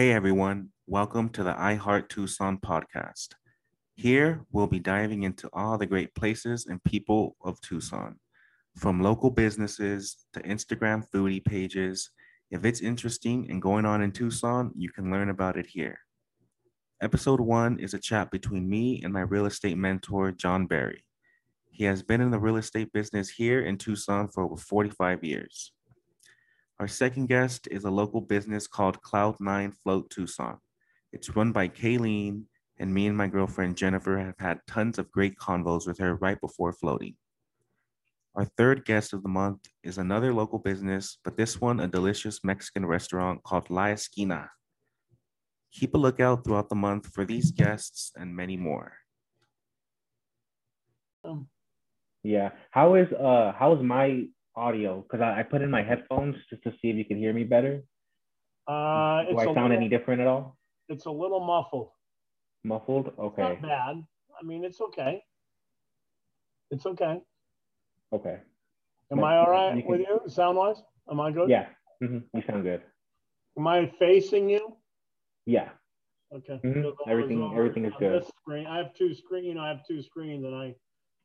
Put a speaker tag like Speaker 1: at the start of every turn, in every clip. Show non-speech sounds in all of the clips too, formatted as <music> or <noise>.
Speaker 1: Hey everyone, welcome to the I Heart Tucson podcast. Here we'll be diving into all the great places and people of Tucson, from local businesses to Instagram foodie pages. If it's interesting and going on in Tucson, you can learn about it here. Episode one is a chat between me and my real estate mentor, John Barry. He has been in the real estate business here in Tucson for over 45 years. Our second guest is a local business called Cloud9 Float Tucson. It's run by Kayleen, and me and my girlfriend Jennifer have had tons of great convos with her right before floating. Our third guest of the month is another local business, but this one a delicious Mexican restaurant called La Esquina. Keep a lookout throughout the month for these guests and many more.
Speaker 2: Yeah. How is uh how is my audio? Because I, I put in my headphones just to see if you can hear me better.
Speaker 3: Uh,
Speaker 2: Do
Speaker 3: it's
Speaker 2: I sound
Speaker 3: little,
Speaker 2: any different at all?
Speaker 3: It's a little muffled.
Speaker 2: Muffled?
Speaker 3: It's
Speaker 2: Okay.
Speaker 3: Not bad. I mean, it's okay. It's okay.
Speaker 2: Okay.
Speaker 3: Am I all right
Speaker 2: you can-
Speaker 3: with you, sound wise? Am I good?
Speaker 2: Yeah. hmm You sound good.
Speaker 3: Am I facing you?
Speaker 2: Yeah.
Speaker 3: Okay.
Speaker 2: Mhm. Everything- everything is good.
Speaker 3: Screen. I have two screen. You know, I have two screens, and I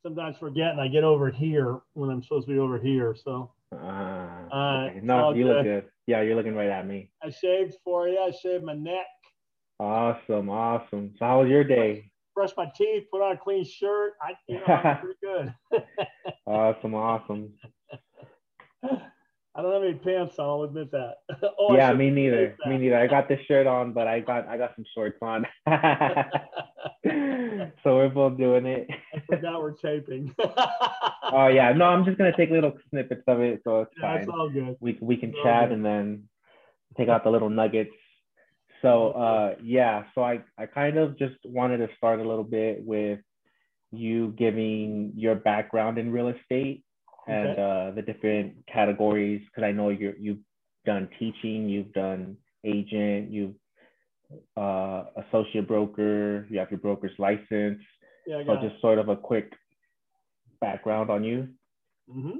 Speaker 3: sometimes forget, and I get over here when I'm supposed to be over here. So
Speaker 2: Uh,
Speaker 3: Uh,
Speaker 2: okay. No, you look
Speaker 3: good.
Speaker 2: good. Yeah, you're looking right at me.
Speaker 3: I shaved for you. I shaved my neck,
Speaker 2: Awesome. Awesome. So how was your day?
Speaker 3: brushed my teeth, put on a clean shirt. I, you know, I'm <laughs> pretty good. <laughs>
Speaker 2: Awesome. Awesome. <laughs>
Speaker 3: I don't have any pants on. I'll admit that. <laughs> oh,
Speaker 2: yeah, me neither. Me neither. I got this shirt on, but I got I got some shorts on. <laughs> so we're both doing it. <laughs>
Speaker 3: I forgot we're taping.
Speaker 2: Oh yeah, no, I'm just gonna take little snippets of it, so it's
Speaker 3: That's
Speaker 2: fine.
Speaker 3: all good.
Speaker 2: We we can chat and then take out the little nuggets. So uh yeah, so I I kind of just wanted to start a little bit with you giving your background in real estate and
Speaker 3: Okay.
Speaker 2: uh the different categories because I know you're you've done teaching, you've done agent, you've uh associate broker, you have your broker's license.
Speaker 3: Yeah,
Speaker 2: So
Speaker 3: it.
Speaker 2: just sort of a quick background on you.
Speaker 3: hmm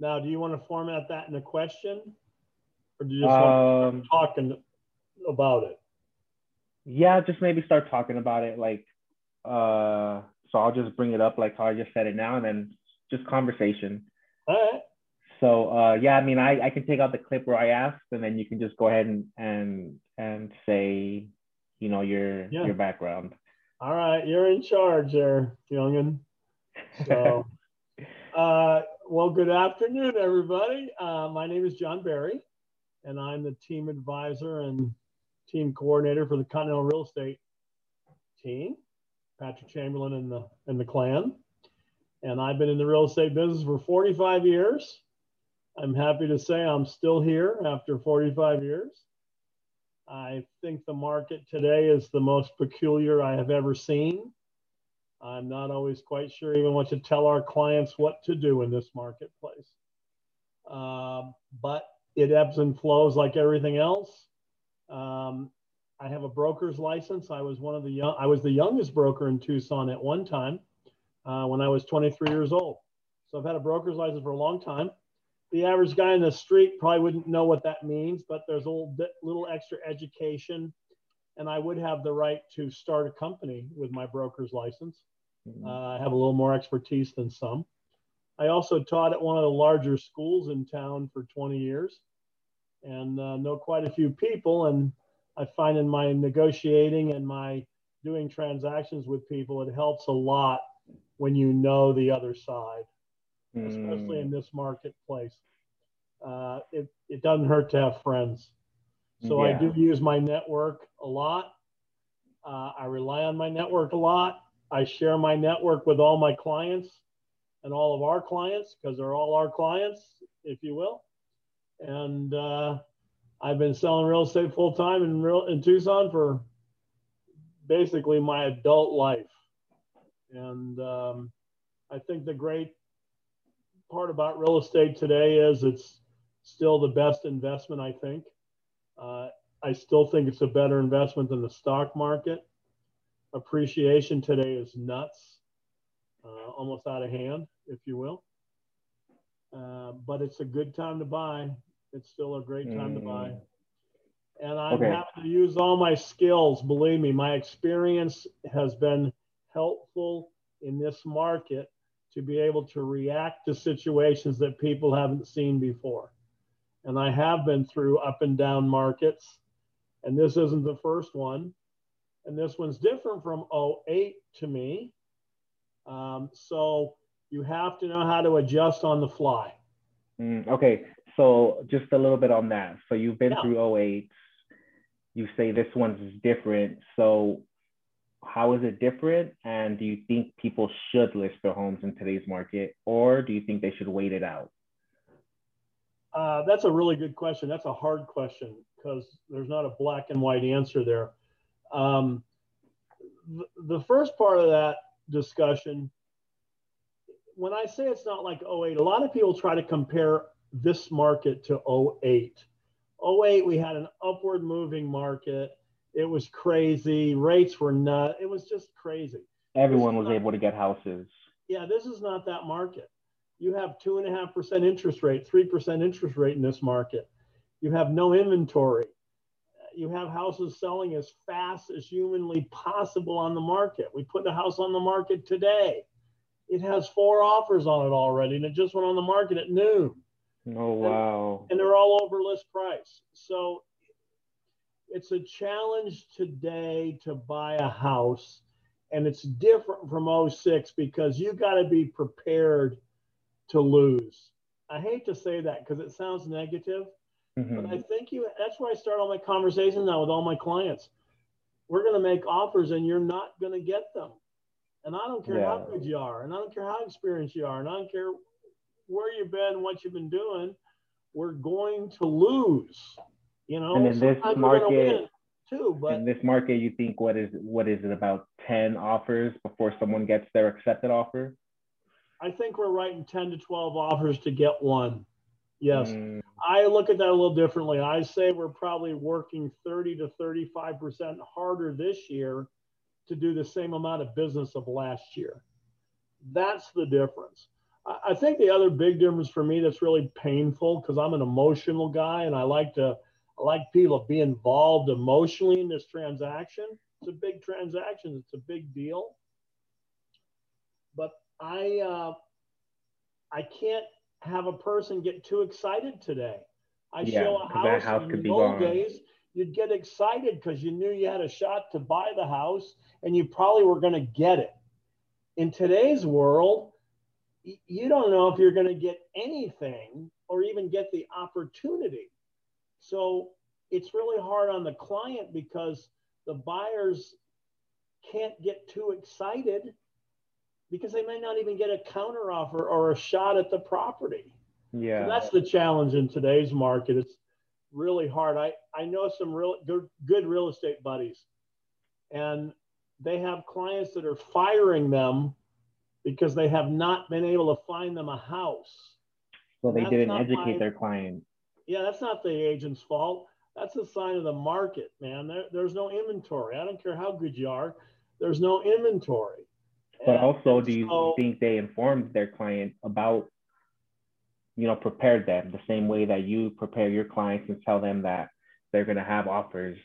Speaker 3: Now, do you want to format that in a question, or do you just want
Speaker 2: Um,
Speaker 3: to talking about it?
Speaker 2: yeah, just maybe start talking about it. Like, uh, so I'll just bring it up like how I just said it now, and then just conversation.
Speaker 3: All right.
Speaker 2: So, uh, yeah, I mean, I, I can take out the clip where I asked, and then you can just go ahead and and and say, you know, your
Speaker 3: Yeah.
Speaker 2: your background.
Speaker 3: All right. You're in charge there, youngin. So, <laughs> uh, well, good afternoon, everybody. Uh, my name is John Barry, and I'm the team advisor and team coordinator for the Continental Real Estate team, Patrick Chamberlain and the and the clan. And I've been in the real estate business for 45 years. I'm happy to say I'm still here after 45 years. I think the market today is the most peculiar I have ever seen. I'm not always quite sure even what to tell our clients what to do in this marketplace. Um, but it ebbs and flows like everything else. Um, I have a broker's license. I was one of the young, I was the youngest broker in Tucson at one time uh, when I was 23 years old. So I've had a broker's license for a long time. The average guy in the street probably wouldn't know what that means, but there's a little bit, little extra education, and I would have the right to start a company with my broker's license. Uh, I have a little more expertise than some. I also taught at one of the larger schools in town for 20 years and uh, know quite a few people. And I find in my negotiating and my doing transactions with people, it helps a lot when you know the other side, especially in this marketplace. Uh, it, it doesn't hurt to have friends. So I do use my network a lot. Uh, I rely on my network a lot. I share my network with all my clients and all of our clients because they're all our clients, if you will. And uh, I've been selling real estate full time in real in Tucson for basically my adult life. And um, I think the great part about real estate today is it's still the best investment. I think. Uh, I still think it's a better investment than the stock market. Appreciation today is nuts, uh, almost out of hand, if you will. Uh, but it's a good time to buy. It's still a great time to buy. And I'm
Speaker 2: Okay.
Speaker 3: having to use all my skills. Believe me, my experience has been helpful in this market to be able to react to situations that people haven't seen before. And I have been through up and down markets, and this isn't the first one. And this one's different from 08 to me. Um, so you have to know how to adjust on the fly.
Speaker 2: Mm, okay, so just a little bit on that. So you've been
Speaker 3: Yeah.
Speaker 2: through 08. You say this one's different. So how is it different? And do you think people should list their homes in today's market, or do you think they should wait it out?
Speaker 3: Uh, that's a really good question. That's a hard question because there's not a black and white answer there. Um, th- the first part of that discussion, when I say it's not like 08, a lot of people try to compare this market to 08. 08, we had an upward moving market. It was crazy. Rates were nut. It was just crazy.
Speaker 2: Everyone was able to get houses.
Speaker 3: Yeah, this is not that market. You have two and a half percent interest rate, three percent interest rate in this market. You have no inventory. You have houses selling as fast as humanly possible on the market. We put a house on the market today. It has four offers on it already, and it just went on the market at noon
Speaker 2: Oh wow.
Speaker 3: and they're all over list price. So it's a challenge today to buy a house, and it's different from 06 because you got to be prepared to lose. I hate to say that because it sounds negative,
Speaker 2: Mhm.
Speaker 3: but I think you that's where I start all my conversations now with all my clients. We're going to make offers and you're not going to get them. And I don't care how good you are, and I don't care how experienced you are, and I don't care where you've been, what you've been doing. We're going to lose. You know,
Speaker 2: And in this
Speaker 3: Sometimes we're gonna
Speaker 2: market-
Speaker 3: too, but
Speaker 2: in this market, you think what is what is it about ten offers before someone gets their accepted offer?
Speaker 3: I think we're writing 10 to 12 offers to get one. Yes.
Speaker 2: Mm,
Speaker 3: I look at that a little differently. I say we're probably working 30 to 35% harder this year to do the same amount of business of last year. That's the difference. I think the other big difference for me that's really painful because I'm an emotional guy and I like to I like people to be involved emotionally in this transaction. It's a big transaction. It's a big deal. But I uh, I can't have a person get too excited today. I
Speaker 2: Yeah,
Speaker 3: show a house,
Speaker 2: house
Speaker 3: in
Speaker 2: could
Speaker 3: the
Speaker 2: be
Speaker 3: old
Speaker 2: gone.
Speaker 3: days, you'd get excited because you knew you had a shot to buy the house and you probably were going to get it. In today's world, you don't know if you're going to get anything or even get the opportunity. So it's really hard on the client because the buyers can't get too excited because they may not even get a counter offer or a shot at the property.
Speaker 2: yeah.
Speaker 3: So that's the challenge in today's market. It's really hard. I, I know some real good, good real estate buddies, and they have clients that are firing them because they have not been able to find them a house.
Speaker 2: so they
Speaker 3: that's
Speaker 2: didn't educate
Speaker 3: my-
Speaker 2: their client.
Speaker 3: Yeah, that's not the agent's fault. That's a sign of the market, man. There, there's no inventory. I don't care how good you are. There's no inventory.
Speaker 2: But
Speaker 3: And-
Speaker 2: also, do you
Speaker 3: so-
Speaker 2: think they informed their client about, you know, prepared them the same way that you prepare your clients and tell them that they're going to have offers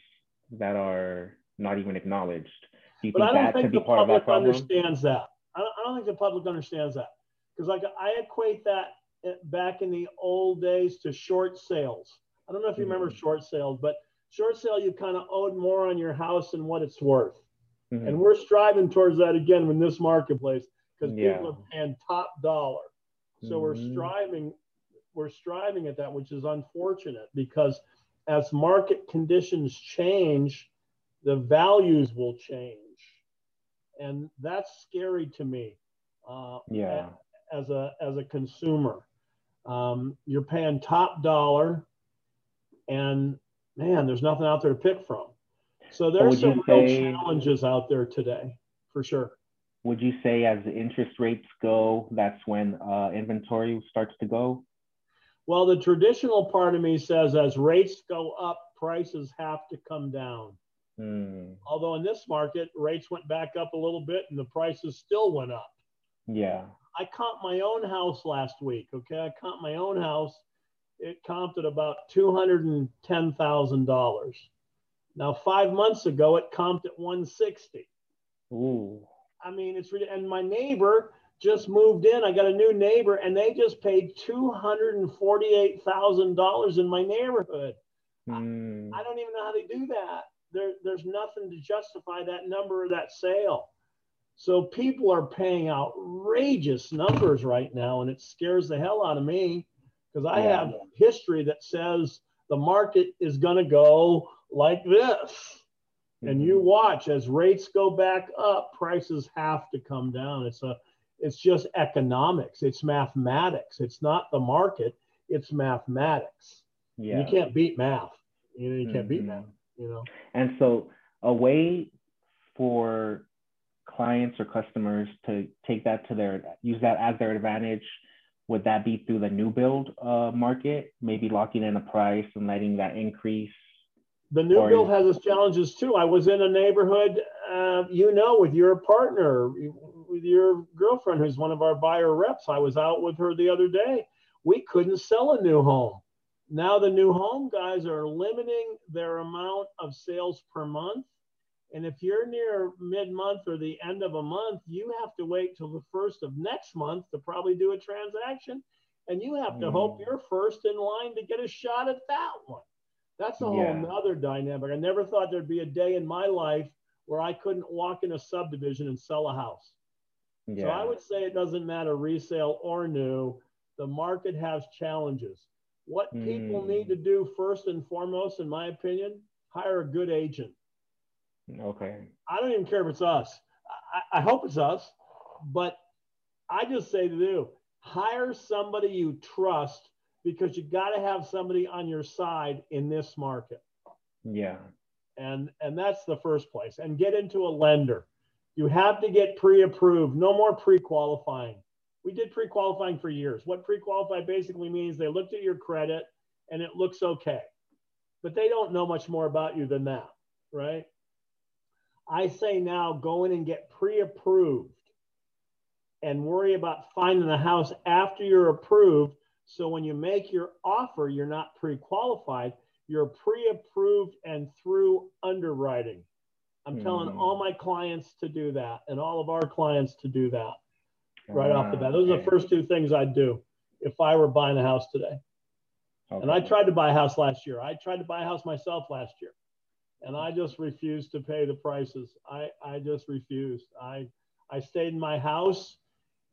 Speaker 2: that are not even acknowledged? Do you
Speaker 3: But I
Speaker 2: think
Speaker 3: don't
Speaker 2: that
Speaker 3: think the
Speaker 2: part of that problem?
Speaker 3: understands that. I don't, I don't think the public understands that because like I equate that back in the old days to short sales. I don't know if you remember
Speaker 2: Mhm.
Speaker 3: short sales, but short sale you kind of owed more on your house than what it's worth,
Speaker 2: Mhm.
Speaker 3: and we're striving towards that again in this marketplace because
Speaker 2: Yeah.
Speaker 3: people are paying top dollar. So we're
Speaker 2: Mhm.
Speaker 3: striving, we're striving at that, which is unfortunate because as market conditions change, the values will change, and that's scary to me. Uh,
Speaker 2: yeah.
Speaker 3: as a as a consumer, um, you're paying top dollar, and man, there's nothing out there to pick from. So there's
Speaker 2: you
Speaker 3: some real
Speaker 2: say-
Speaker 3: challenges out there today, for sure.
Speaker 2: Would you say as the interest rates go, that's when uh, inventory starts to go?
Speaker 3: Well, the traditional part of me says as rates go up, prices have to come down.
Speaker 2: Hmm.
Speaker 3: Although in this market, rates went back up a little bit and the prices still went up.
Speaker 2: Yeah.
Speaker 3: I comped my own house last week. Okay. I comped my own house. it comped at about $210,000. Now, five months ago, it comped at 160.
Speaker 2: Ooh.
Speaker 3: I mean, it's really, and my neighbor just moved in. I got a new neighbor, and they just paid $248,000 in my neighborhood.
Speaker 2: Mm.
Speaker 3: I don't even know how they do that. There, there's nothing to justify that number or that sale. So people are paying outrageous numbers right now, and it scares the hell out of me because I
Speaker 2: Yeah.
Speaker 3: have history that says the market is going to go like this. And you
Speaker 2: Mhm.
Speaker 3: watch as rates go back up, prices have to come down. It's a, it's just economics. It's mathematics. It's not the market. It's mathematics.
Speaker 2: yeah.
Speaker 3: You can't beat math. You know, you can't beat
Speaker 2: Mhm.
Speaker 3: math. You know.
Speaker 2: And so, a way for clients or customers to take that to their use that as their advantage would that be through the new build uh, market maybe locking in a price and letting that increase
Speaker 3: The new
Speaker 2: Or
Speaker 3: build has its challenges too. I was in a neighborhood, uh, you know, with your partner, with your girlfriend, who's one of our buyer reps. I was out with her the other day. We couldn't sell a new home. Now the new home guys are limiting their amount of sales per month. And if you're near mid month or the end of a month, you have to wait till the first of next month to probably do a transaction. And you have to hope
Speaker 2: Mm.
Speaker 3: you're first in line to get a shot at that one. That's a whole
Speaker 2: Yeah.
Speaker 3: nother dynamic. I never thought there'd be a day in my life where I couldn't walk in a subdivision and sell a house.
Speaker 2: yeah
Speaker 3: So I would say it doesn't matter resale or new. The market has challenges. What people
Speaker 2: Hmm.
Speaker 3: need to do first and foremost, in my opinion, hire a good agent.
Speaker 2: Okay.
Speaker 3: I don't even care if it's us. I, I hope it's us, but I just say to you, hire somebody you trust because you got to have somebody on your side in this market.
Speaker 2: yeah.
Speaker 3: And and that's the first place. And get into a lender. You have to get pre-approved. No more pre-qualifying. We did pre-qualifying for years. What pre-qualify basically means they looked at your credit and it looks okay but they don't know much more about you than that right i say now go in and get pre-approved and worry about finding a house after you're approved so when you make your offer you're not pre-qualified you're pre-approved and through underwriting. I'm telling
Speaker 2: Hmm.
Speaker 3: all my clients to do that and all of our clients to do that right off the bat. Those are the first two things I'd do if I were buying a house today. And I tried to buy a house last year. I tried to buy a house myself last year. And I just refused to pay the prices. I, I just refused. I I stayed in my house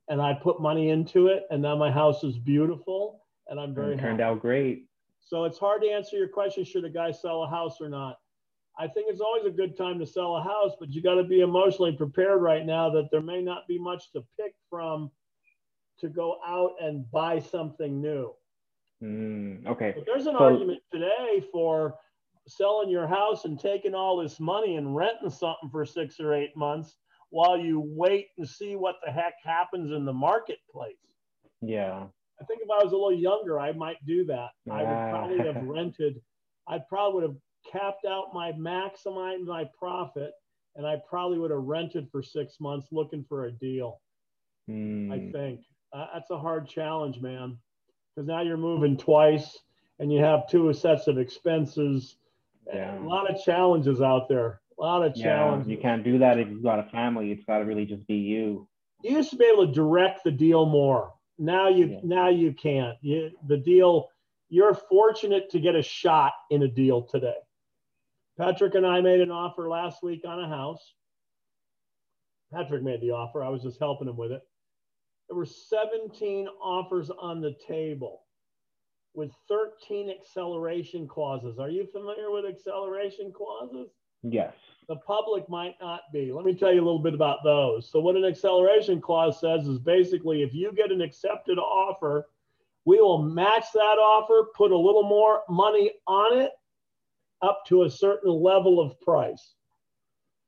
Speaker 3: and I put money into it and now my house is beautiful and I'm very
Speaker 2: And it
Speaker 3: happy.
Speaker 2: turned out great
Speaker 3: So it's hard to answer your question should a guy sell a house or not? I think it's always a good time to sell a house, but you got to be emotionally prepared right now that there may not be much to pick from to go out and buy something new.
Speaker 2: Mm, okay
Speaker 3: But there's an
Speaker 2: So-
Speaker 3: argument today for selling your house and taking all this money and renting something for six or eight months while you wait and see what the heck happens in the marketplace.
Speaker 2: yeah
Speaker 3: I think if I was a little younger, I might do that. I would probably have <laughs> rented. I probably would have capped out my maximize my profit, and I probably would have rented for six months looking for a deal. I
Speaker 2: Mm,
Speaker 3: think uh, that's a hard challenge, man, because now you're moving twice, and you have two sets of expenses.
Speaker 2: Yeah.
Speaker 3: A lot of challenges out there. A lot of
Speaker 2: yeah
Speaker 3: challenges.
Speaker 2: you can't do that if you've got a family it's got to really just be you
Speaker 3: you used to be able to direct the deal more. Now you
Speaker 2: Yeah.
Speaker 3: now you can't. You, the deal, you're fortunate to get a shot in a deal today. Patrick and I made an offer last week on a house. Patrick made the offer. I was just helping him with it. There were 17 offers on the table with 13 acceleration clauses. Are you familiar with acceleration clauses?
Speaker 2: yes
Speaker 3: the public might not be. Let me tell you a little bit about those. So, what an acceleration clause says is basically if you get an accepted offer, we will match that offer, put a little more money on it up to a certain level of price.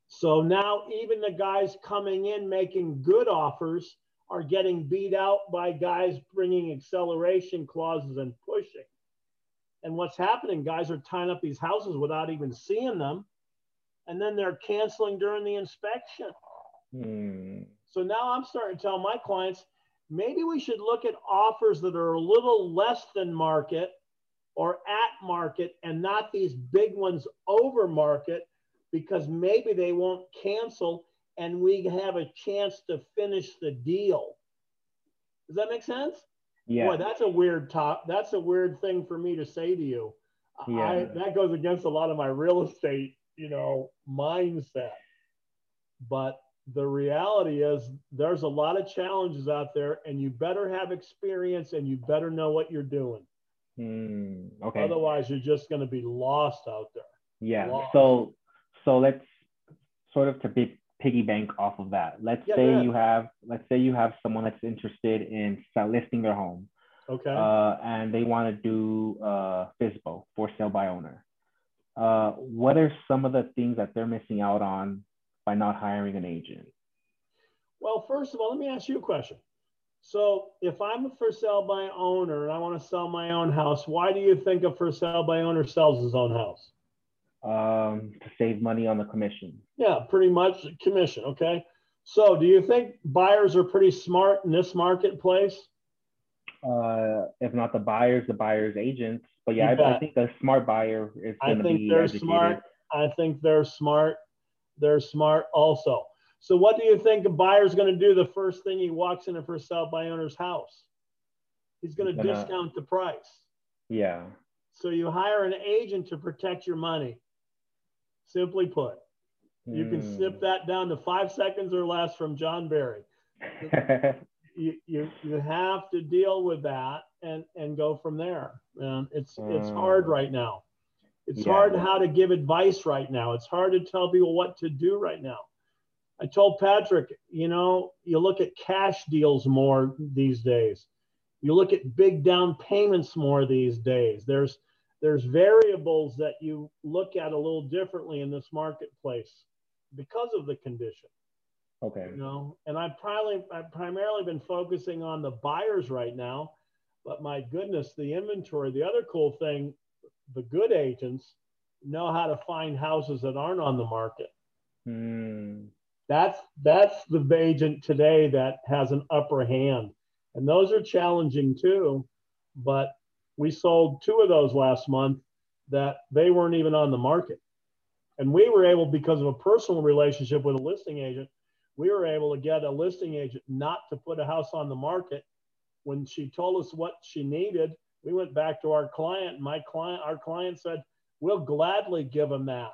Speaker 3: So now, even the guys coming in making good offers are getting beat out by guys bringing acceleration clauses and pushing. And what's happening, guys are tying up these houses without even seeing them and then they're canceling during the inspection.
Speaker 2: Mm,
Speaker 3: So now I'm starting to tell my clients maybe we should look at offers that are a little less than market or at market and not these big ones over market because maybe they won't cancel and we have a chance to finish the deal. Does that make sense?
Speaker 2: Yeah.
Speaker 3: Boy, that's a weird top. That's a weird thing for me to say to you.
Speaker 2: Yeah.
Speaker 3: I, that goes against a lot of my real estate, you know, mindset. But the reality is there's a lot of challenges out there and you better have experience and you better know what you're doing.
Speaker 2: Hmm, okay.
Speaker 3: Otherwise, you're just going to be lost out there.
Speaker 2: Yeah.
Speaker 3: Wow.
Speaker 2: So so let's sort of to be piggy bank off of that. Let's
Speaker 3: Yeah,
Speaker 2: say you have let's say you have someone that's interested in listing their home,
Speaker 3: Okay.
Speaker 2: uh, and they want to do uh, FSBO for sale by owner. Uh, what are some of the things that they're missing out on by not hiring an agent?
Speaker 3: Well, first of all, let me ask you a question. So, if I'm a for sale by owner and I want to sell my own house, why do you think a for sale by owner sells his own house?
Speaker 2: Um, to save money on the commission.
Speaker 3: Yeah, pretty much commission. Okay. So, do you think buyers are pretty smart in this marketplace?
Speaker 2: Uh, if not the buyers, the buyer's agents. But yeah, I, I think the smart buyer is
Speaker 3: I
Speaker 2: going to
Speaker 3: think
Speaker 2: be
Speaker 3: they're
Speaker 2: educated.
Speaker 3: smart. I think they're smart. They're smart also. So, what do you think a buyer's going to do the first thing he walks in a for sale by owner's house? He's
Speaker 2: Gonna-
Speaker 3: discount the price.
Speaker 2: Yeah.
Speaker 3: So, you hire an agent to protect your money. Simply put, you can
Speaker 2: Hmm.
Speaker 3: snip that down to five seconds or less from John Barry. <laughs> You, you, you have to deal with that and, and go from there. And it's, it's hard
Speaker 2: Mm.
Speaker 3: right now. It's
Speaker 2: Yeah.
Speaker 3: hard how to give advice right now. It's hard to tell people what to do right now. I told Patrick, you know, you look at cash deals more these days. You look at big down payments more these days. There's there's variables that you look at a little differently in this marketplace because of the condition
Speaker 2: okay.
Speaker 3: you know and i've probably i've primarily been focusing on the buyers right now but my goodness the inventory the other cool thing the good agents know how to find houses that aren't on the market
Speaker 2: Hmm.
Speaker 3: that's that's the agent today that has an upper hand and those are challenging too but we sold two of those last month that they weren't even on the market. And we were able because of a personal relationship with a listing agent we were able to get a listing agent not to put a house on the market. When she told us what she needed we went back to our client. My client our client said we'll gladly give them that.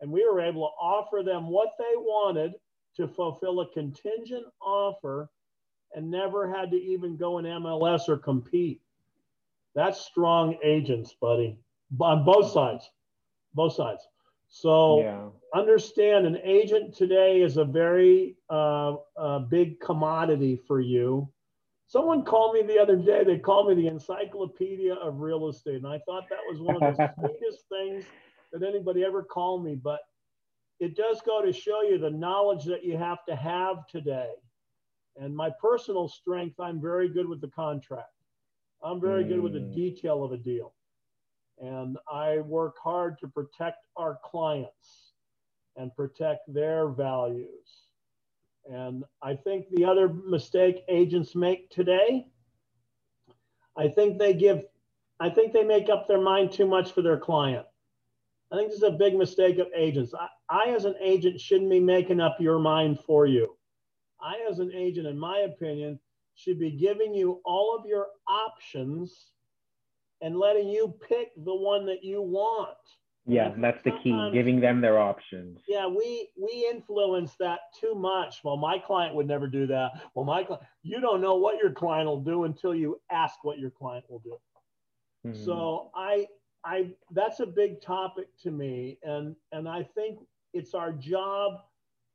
Speaker 3: And we were able to offer them what they wanted to fulfill a contingent offer and never had to even go in MLS or compete. That's strong agents, buddy, on both sides, both sides. So
Speaker 2: Yeah.
Speaker 3: understand an agent today is a very uh, uh, big commodity for you. Someone called me the other day. They called me the encyclopedia of real estate. And I thought that was one of the <laughs> sweetest things that anybody ever called me. But it does go to show you the knowledge that you have to have today. And my personal strength, I'm very good with the contract. I'm very good with the
Speaker 2: Mm.
Speaker 3: detail of a deal. And I work hard to protect our clients and protect their values. And I think the other mistake agents make today, I think they give, I think they make up their mind too much for their client. I think this is a big mistake of agents. I, I as an agent, shouldn't be making up your mind for you. I, as an agent, in my opinion, should be giving you all of your options and letting you pick the one that you want.
Speaker 2: Yeah, that's the key, giving them their options.
Speaker 3: Yeah, we we influence that too much. Well, my client would never do that. Well, my client, you don't know what your client will do until you ask what your client will do.
Speaker 2: Mhm.
Speaker 3: So I I that's a big topic to me, and and I think it's our job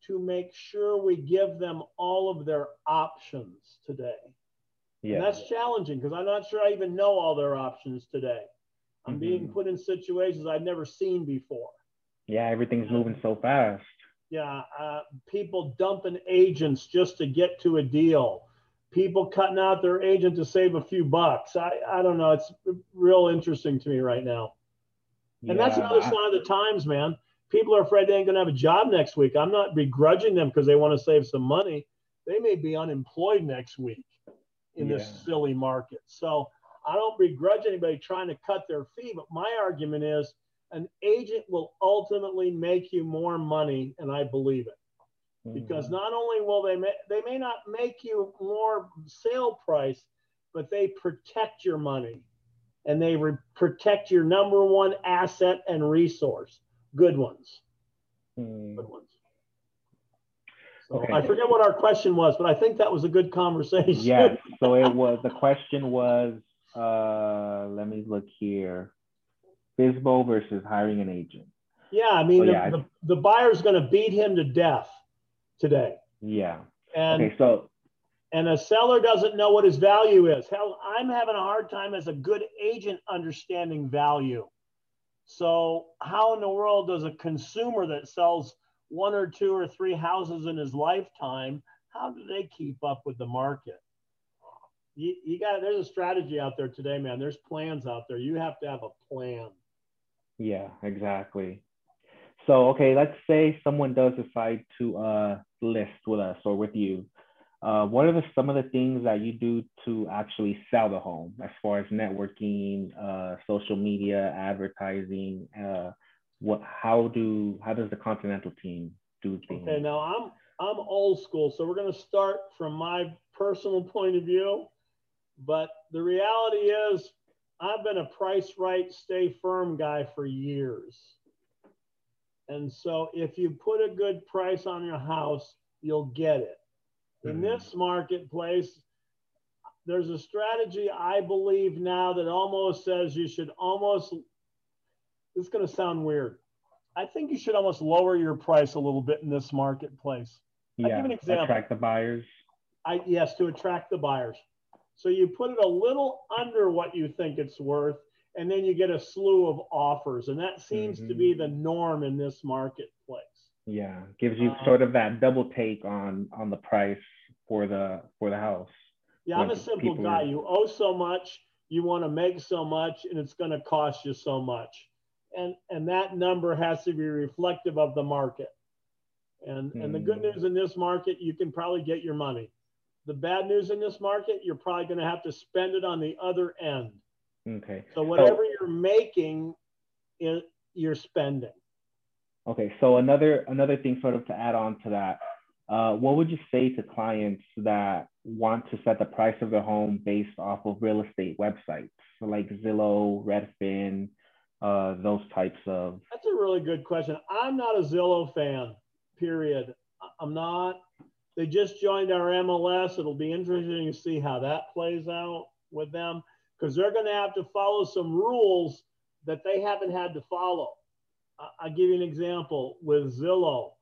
Speaker 3: to make sure we give them all of their options today. And
Speaker 2: yeah.
Speaker 3: that's challenging because I'm not sure I even know all their options today. I'm being
Speaker 2: Mhm.
Speaker 3: put in situations I've never seen before.
Speaker 2: Yeah, everything's moving so fast.
Speaker 3: Yeah, uh, people dumping agents just to get to a deal. People cutting out their agent to save a few bucks. I, I don't know. It's real interesting to me right now. And that's another sign of the times, man. People are afraid they ain't gonna have a job next week. I'm not begrudging them because they want to save some money. They may be unemployed next week in this silly market. So I don't begrudge anybody trying to cut their fee, but my argument is an agent will ultimately make you more money, and I believe it. Because
Speaker 2: Mhm.
Speaker 3: not only will they make, they may not make you more sale price, but they protect your money and they re- protect your number one asset and resource. Good ones,
Speaker 2: Mm.
Speaker 3: good ones. So
Speaker 2: Okay.
Speaker 3: I forget what our question was, but I think that was a good conversation.
Speaker 2: Yes. <laughs> So it was the question was uh let me look here. FSBO versus hiring an agent.
Speaker 3: Yeah, I mean,
Speaker 2: Oh,
Speaker 3: the,
Speaker 2: yeah.
Speaker 3: the, the buyer's going to beat him to death today.
Speaker 2: Yeah.
Speaker 3: And,
Speaker 2: Okay, so
Speaker 3: and a seller doesn't know what his value is. Hell, I'm having a hard time as a good agent understanding value. So, how in the world does a consumer that sells one or two or three houses in his lifetime, how do they keep up with the market? You, you got there's a strategy out there today, man. There's plans out there. You have to have a plan.
Speaker 2: yeah, exactly. So okay, let's say someone does decide to uh list with us or with you. Uh, what are the, some of the things that you do to actually sell the home as far as networking, uh, social media, advertising? Uh, what, how do, how does the Continental team do things?
Speaker 3: Okay, now I'm I'm old school, so we're going to start from my personal point of view. But the reality is, I've been a price right, stay firm guy for years. And so if you put a good price on your house, you'll get it. In
Speaker 2: Mhm.
Speaker 3: this marketplace, there's a strategy I believe now that almost says you should almost, this is going to sound weird. I think you should almost lower your price a little bit in this marketplace. I'll give
Speaker 2: yeah,
Speaker 3: an example.
Speaker 2: attract the buyers.
Speaker 3: I yes, to attract the buyers. So you put it a little under what you think it's worth, and then you get a slew of offers, and that seems to
Speaker 2: Mhm.
Speaker 3: be the norm in this marketplace.
Speaker 2: Yeah, gives you
Speaker 3: Uh,
Speaker 2: sort of that double take on on the price for the for the house.
Speaker 3: Yeah, I'm a simple guy.
Speaker 2: are-
Speaker 3: You owe so much, you want to make so much, and it's going to cost you so much, and and that number has to be reflective of the market. And and the good
Speaker 2: Hmm.
Speaker 3: news in this market, you can probably get your money. The bad news in this market, you're probably going to have to spend it on the other end.
Speaker 2: Okay.
Speaker 3: So whatever you're making, is you're spending.
Speaker 2: Okay, so another another thing sort of to add on to that, uh, what would you say to clients that want to set the price of their home based off of real estate websites like Zillow, Redfin, uh, those types of?
Speaker 3: That's a really good question. I'm not a Zillow fan, period. I'm not. They just joined our MLS. It'll be interesting to see how that plays out with them because they're going to have to follow some rules that they haven't had to follow. I- I'll give you an example with Zillow.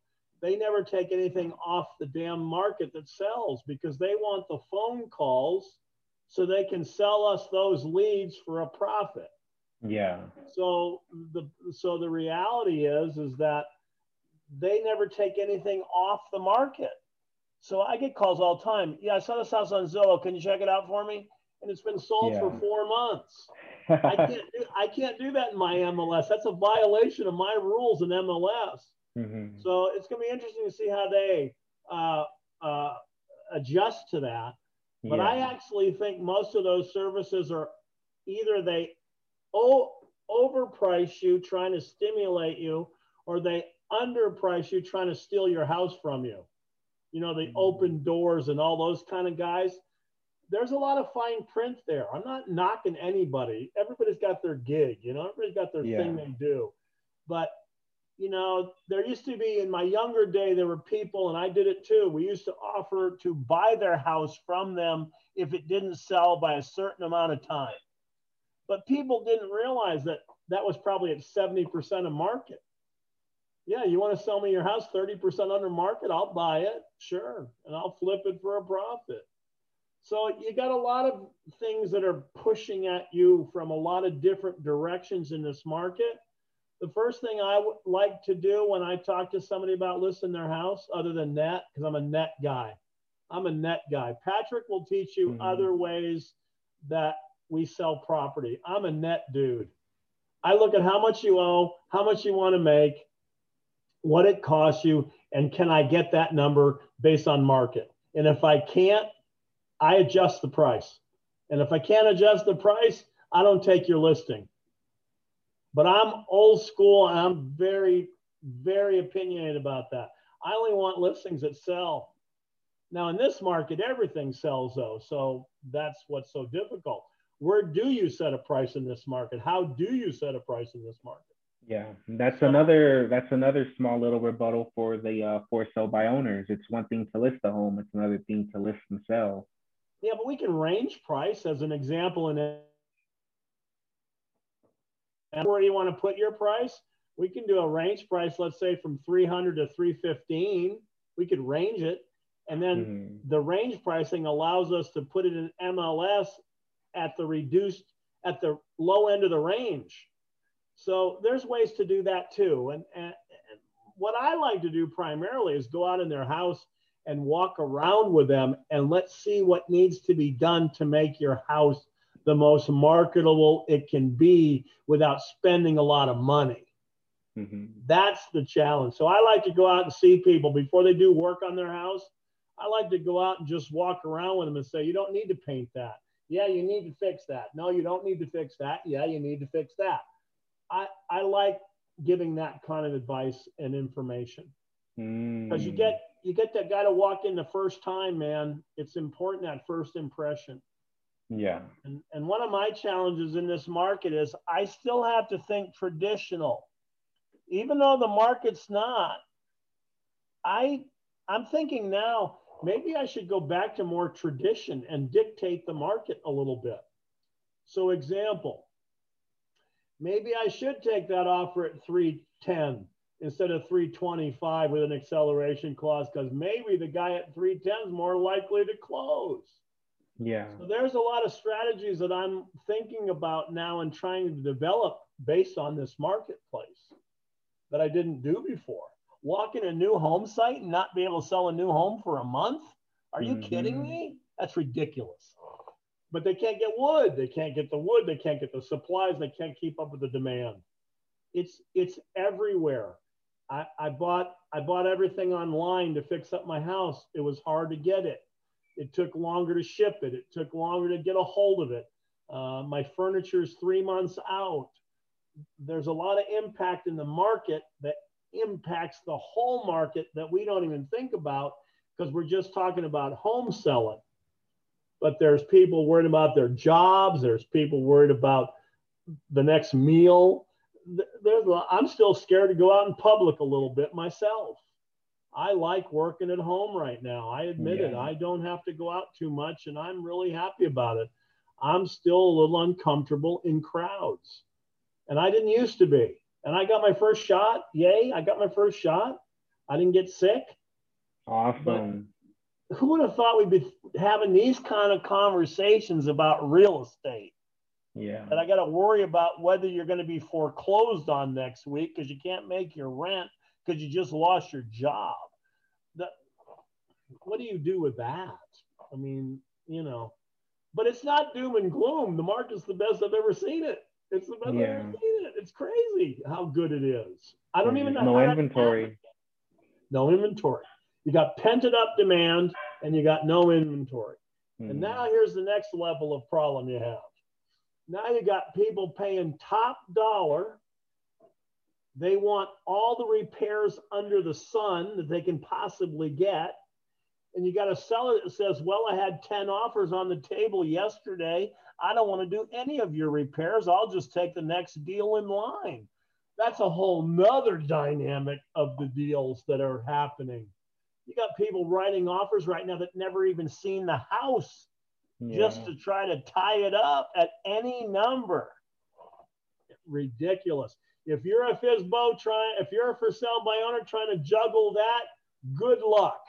Speaker 3: They never take anything off the damn market that sells because they want the phone calls so they can sell us those leads for a profit.
Speaker 2: Yeah.
Speaker 3: So the so the reality is is that they never take anything off the market. So I get calls all the time. Yeah, I saw this house on Zillow. Can you check it out for me? And it's been sold for four months. <laughs> I can't do I can't do that in my MLS. That's a violation of my rules in MLS.
Speaker 2: Mhm.
Speaker 3: So it's going to be interesting to see how they uh, uh, adjust to that. But I actually think most of those services are either they o- overprice you trying to stimulate you, or they underprice you trying to steal your house from you. You know, the
Speaker 2: Mhm.
Speaker 3: open doors and all those kind of guys. There's a lot of fine print there. I'm not knocking anybody. Everybody's got their gig, you know, everybody's got their thing they do. But you know, there used to be in my younger day, there were people, and I did it too. We used to offer to buy their house from them if it didn't sell by a certain amount of time. But people didn't realize that that was probably at 70% of market. Yeah, you want to sell me your house 30% under market? I'll buy it, sure, and I'll flip it for a profit. So you got a lot of things that are pushing at you from a lot of different directions in this market the first thing I would like to do when I talk to somebody about listing their house, other than net, because I'm a net guy, I'm a net guy. Patrick will teach you
Speaker 2: Mhm.
Speaker 3: other ways that we sell property. I'm a net dude. I look at how much you owe, how much you want to make, what it costs you, and can I get that number based on market? And if I can't, I adjust the price. And if I can't adjust the price, I don't take your listing. But I'm old school and I'm very, very opinionated about that. I only want listings that sell. Now, in this market, everything sells though. So that's what's so difficult. Where do you set a price in this market? How do you set a price in this market?
Speaker 2: Yeah, that's another that's another small little rebuttal for the uh, for sale by owners. It's one thing to list the home; it's another thing to list and sell.
Speaker 3: Yeah, but we can range price as an example. And where do you want to put your price? We can do a range price, let's say from 300 to 315. We could range it. And then mm-hmm. the range pricing allows us to put it in MLS at the reduced, at the low end of the range. So there's ways to do that too. And, and, and what I like to do primarily is go out in their house and walk around with them and let's see what needs to be done to make your house the most marketable it can be without spending a lot of money. Mm-hmm. That's the challenge. So I like to go out and see people before they do work on their house. I like to go out and just walk around with them and say, you don't need to paint that. Yeah, you need to fix that. No, you don't need to fix that. Yeah, you need to fix that. I, I like giving that kind of advice and information because mm. you get you get that guy to walk in the first time, man. It's important that first impression.
Speaker 2: Yeah.
Speaker 3: And, and one of my challenges in this market is I still have to think traditional. Even though the market's not, I I'm thinking now maybe I should go back to more tradition and dictate the market a little bit. So example, maybe I should take that offer at 310 instead of 325 with an acceleration clause because maybe the guy at 310 is more likely to close.
Speaker 2: Yeah.
Speaker 3: So there's a lot of strategies that I'm thinking about now and trying to develop based on this marketplace that I didn't do before. Walk in a new home site and not be able to sell a new home for a month? Are you mm-hmm. kidding me? That's ridiculous. But they can't get wood. They can't get the wood. They can't get the supplies. They can't keep up with the demand. It's it's everywhere. I, I bought I bought everything online to fix up my house. It was hard to get it. It took longer to ship it. It took longer to get a hold of it. Uh, my furniture is three months out. There's a lot of impact in the market that impacts the whole market that we don't even think about because we're just talking about home selling. But there's people worried about their jobs. There's people worried about the next meal there's a, I'm still scared to go out in public a little bit myself. I like working at home right now. I admit yeah. it. I don't have to go out too much, and I'm really happy about it. I'm still a little uncomfortable in crowds, and I didn't used to be. And I got my first shot. Yay! I got my first shot. I didn't get sick.
Speaker 2: Awesome.
Speaker 3: But who would have thought we'd be having these kind of conversations about real estate?
Speaker 2: Yeah.
Speaker 3: And I got to worry about whether you're going to be foreclosed on next week because you can't make your rent because you just lost your job. The, what do you do with that? I mean, you know, but it's not doom and gloom. The market's the best I've ever seen it. It's the best yeah. I've ever seen it. It's crazy how good it is. I don't even know.
Speaker 2: No inventory.
Speaker 3: No inventory. You got pent up demand and you got no inventory. Mm. And hmm. now here's the next level of problem you have now you got people paying top dollar. They want all the repairs under the sun that they can possibly get. And you got a seller that says, Well, I had 10 offers on the table yesterday. I don't want to do any of your repairs. I'll just take the next deal in line. That's a whole nother dynamic of the deals that are happening. You got people writing offers right now that never even seen the house yeah. just to try to tie it up at any number. Ridiculous. If you're a FSBO trying, if you're a for sale by owner trying to juggle that, good luck.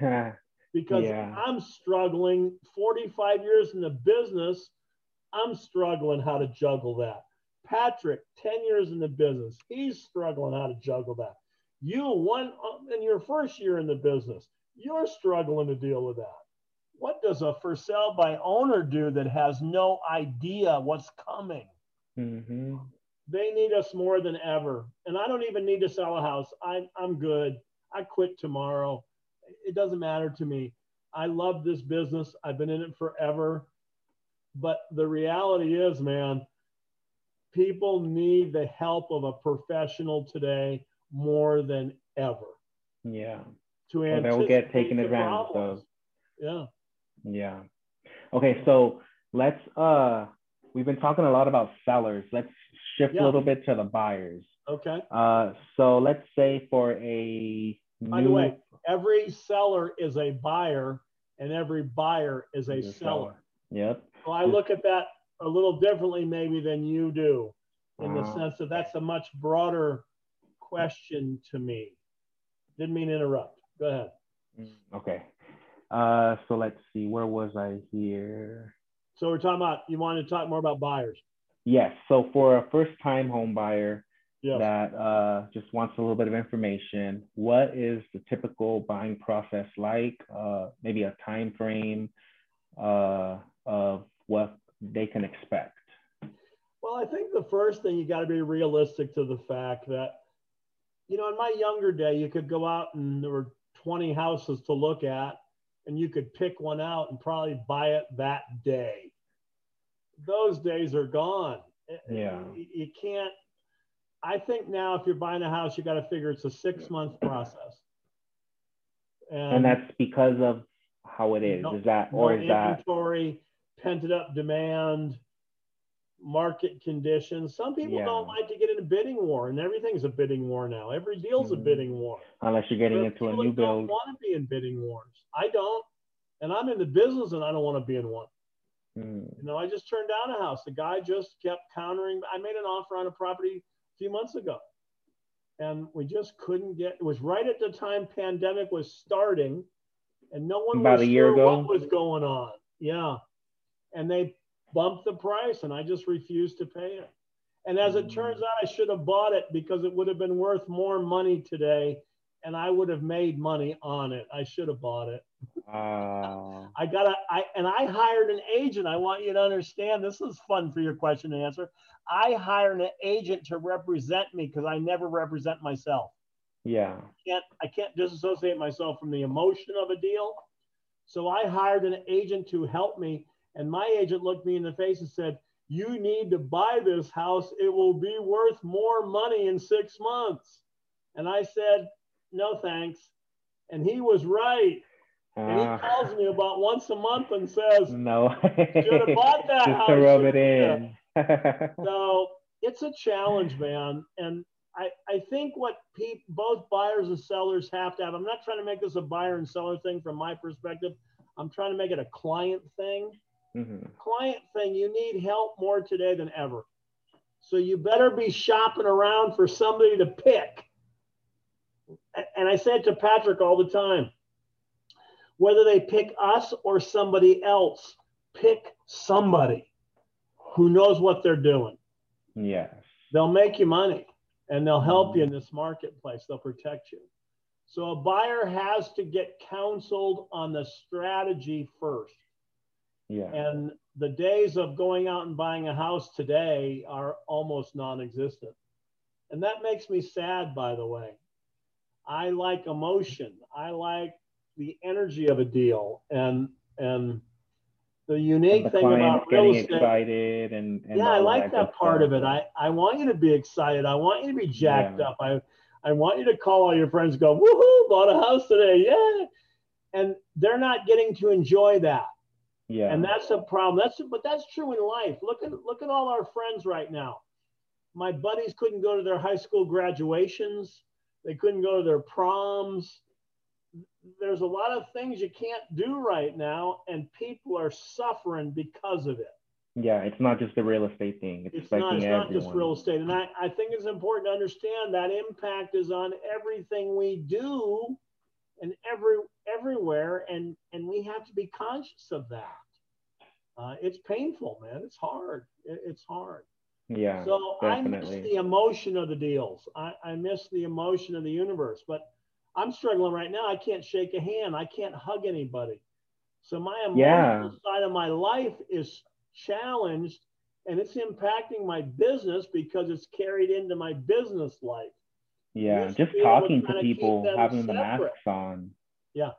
Speaker 3: <laughs> because yeah. I'm struggling 45 years in the business. I'm struggling how to juggle that. Patrick, 10 years in the business, he's struggling how to juggle that. You, one uh, in your first year in the business, you're struggling to deal with that what does a for sale by owner do that has no idea what's coming? Mm-hmm. They need us more than ever. And I don't even need to sell a house. I, I'm good. I quit tomorrow. It doesn't matter to me. I love this business. I've been in it forever. But the reality is, man, people need the help of a professional today more than ever.
Speaker 2: Yeah.
Speaker 3: To
Speaker 2: Or they'll get taken advantage of.
Speaker 3: Yeah.
Speaker 2: Yeah. Okay, so let's uh we've been talking a lot about sellers. Let's shift
Speaker 3: Yeah.
Speaker 2: a little bit to the buyers.
Speaker 3: Okay.
Speaker 2: Uh so let's say for a
Speaker 3: By the way, every seller is a buyer and every buyer is a
Speaker 2: a
Speaker 3: seller.
Speaker 2: Yep.
Speaker 3: So I look at that a little differently maybe than you do in the
Speaker 2: Uh,
Speaker 3: sense that that's a much broader question to me. Didn't mean to interrupt. Go ahead.
Speaker 2: Mm, Okay. Uh so let's see, where was I here?
Speaker 3: So we're talking about, you want to talk more about buyers.
Speaker 2: Yes, so for a first time home buyer
Speaker 3: Yes.
Speaker 2: that uh just wants a little bit of information, what is the typical buying process like? Uh maybe a time frame uh of what they can expect.
Speaker 3: Well, I think the first thing you got to be realistic to the fact that, you know, in my younger day, you could go out and there were 20 houses to look at, and you could pick one out and probably buy it that day. Those days are gone.
Speaker 2: Yeah.
Speaker 3: You, you can't. I think now, if you're buying a house, you got to figure it's a six month process.
Speaker 2: And that's because of how it is.
Speaker 3: No-
Speaker 2: Is that
Speaker 3: no
Speaker 2: or is that
Speaker 3: inventory, pented up demand, market conditions. Some people
Speaker 2: Yeah.
Speaker 3: don't like to get in a bidding war, and everything's a bidding war now. Every deal's a
Speaker 2: Mhm.
Speaker 3: bidding war.
Speaker 2: unless you're getting into a new build?
Speaker 3: want to be in bidding wars. I don't, and I'm in the business, and I don't want to be in one.
Speaker 2: Mm,
Speaker 3: You know, I just turned down a house. The guy just kept countering. I made an offer on a property a few months ago, and we just couldn't get. It was right at the time pandemic was starting, and no one
Speaker 2: About
Speaker 3: was
Speaker 2: a year
Speaker 3: sure
Speaker 2: ago?
Speaker 3: what was going on. Yeah, and they bumped the price, and I just refused to pay it. And as it
Speaker 2: Mm.
Speaker 3: turns out, I should have bought it because it would have been worth more money today, and I would have made money on it. I should have bought it.
Speaker 2: uh, <laughs>
Speaker 3: I got a, I, and I hired an agent. I want you to understand. This is fun for your question and answer. I hired an agent to represent me because I never represent myself.
Speaker 2: yeah.
Speaker 3: I Can't I can't disassociate myself from the emotion of a deal. So I hired an agent to help me, and my agent looked me in the face and said, "You need to buy this house. It will be worth more money in six months." And I said, "No, thanks." And he was right. And he
Speaker 2: Uh,
Speaker 3: calls me about once a month and says,
Speaker 2: no.
Speaker 3: Should have bought that
Speaker 2: Just
Speaker 3: house.
Speaker 2: to rub it in. <laughs>
Speaker 3: So it's a challenge, man. And I, I think what peop, both buyers and sellers have to have, I'm not trying to make this a buyer and seller thing from my perspective. I'm trying to make it a client thing.
Speaker 2: Mhm.
Speaker 3: Client thing, you need help more today than ever. So you better be shopping around for somebody to pick. And I say it to Patrick all the time. Whether they pick us or somebody else, pick somebody who knows what they're doing.
Speaker 2: Yes.
Speaker 3: They'll make you money and they'll help you in this marketplace. They'll protect you. So a buyer has to get counseled on the strategy first.
Speaker 2: Yeah.
Speaker 3: And the days of going out and buying a house today are almost non existent. And that makes me sad, by the way. I like emotion. I like the energy of a deal and and the unique
Speaker 2: the
Speaker 3: thing about real
Speaker 2: getting
Speaker 3: estate
Speaker 2: excited and, and
Speaker 3: yeah, I like that part
Speaker 2: stuff.
Speaker 3: of it. I, I want you to be excited. I want you to be jacked
Speaker 2: Yeah.
Speaker 3: up. I, I want you to call all your friends, go, woohoo, bought a house today. Yeah. And they're not getting to enjoy that.
Speaker 2: Yeah.
Speaker 3: And that's a problem. That's but that's true in life. Look at look at all our friends right now. My buddies couldn't go to their high school graduations. They couldn't go to their proms. There's a lot of things you can't do right now, and people are suffering because of it.
Speaker 2: yeah, it's not just the real estate thing. It's,
Speaker 3: It's not, it's not
Speaker 2: everyone.
Speaker 3: just real estate. And I, I think it's important to understand that impact is on everything we do and every everywhere. And, and we have to be conscious of that. Uh, it's painful, man. It's hard. It, it's hard.
Speaker 2: Yeah,
Speaker 3: so I miss the emotion of the deals. I, I miss the emotion of the universe. But I'm struggling right now. I can't shake a hand. I can't hug anybody. So my emotional
Speaker 2: Yeah.
Speaker 3: side of my life is challenged and it's impacting my business because it's carried into my business life.
Speaker 2: Yeah, just talking to people, having the masks on.
Speaker 3: Yeah.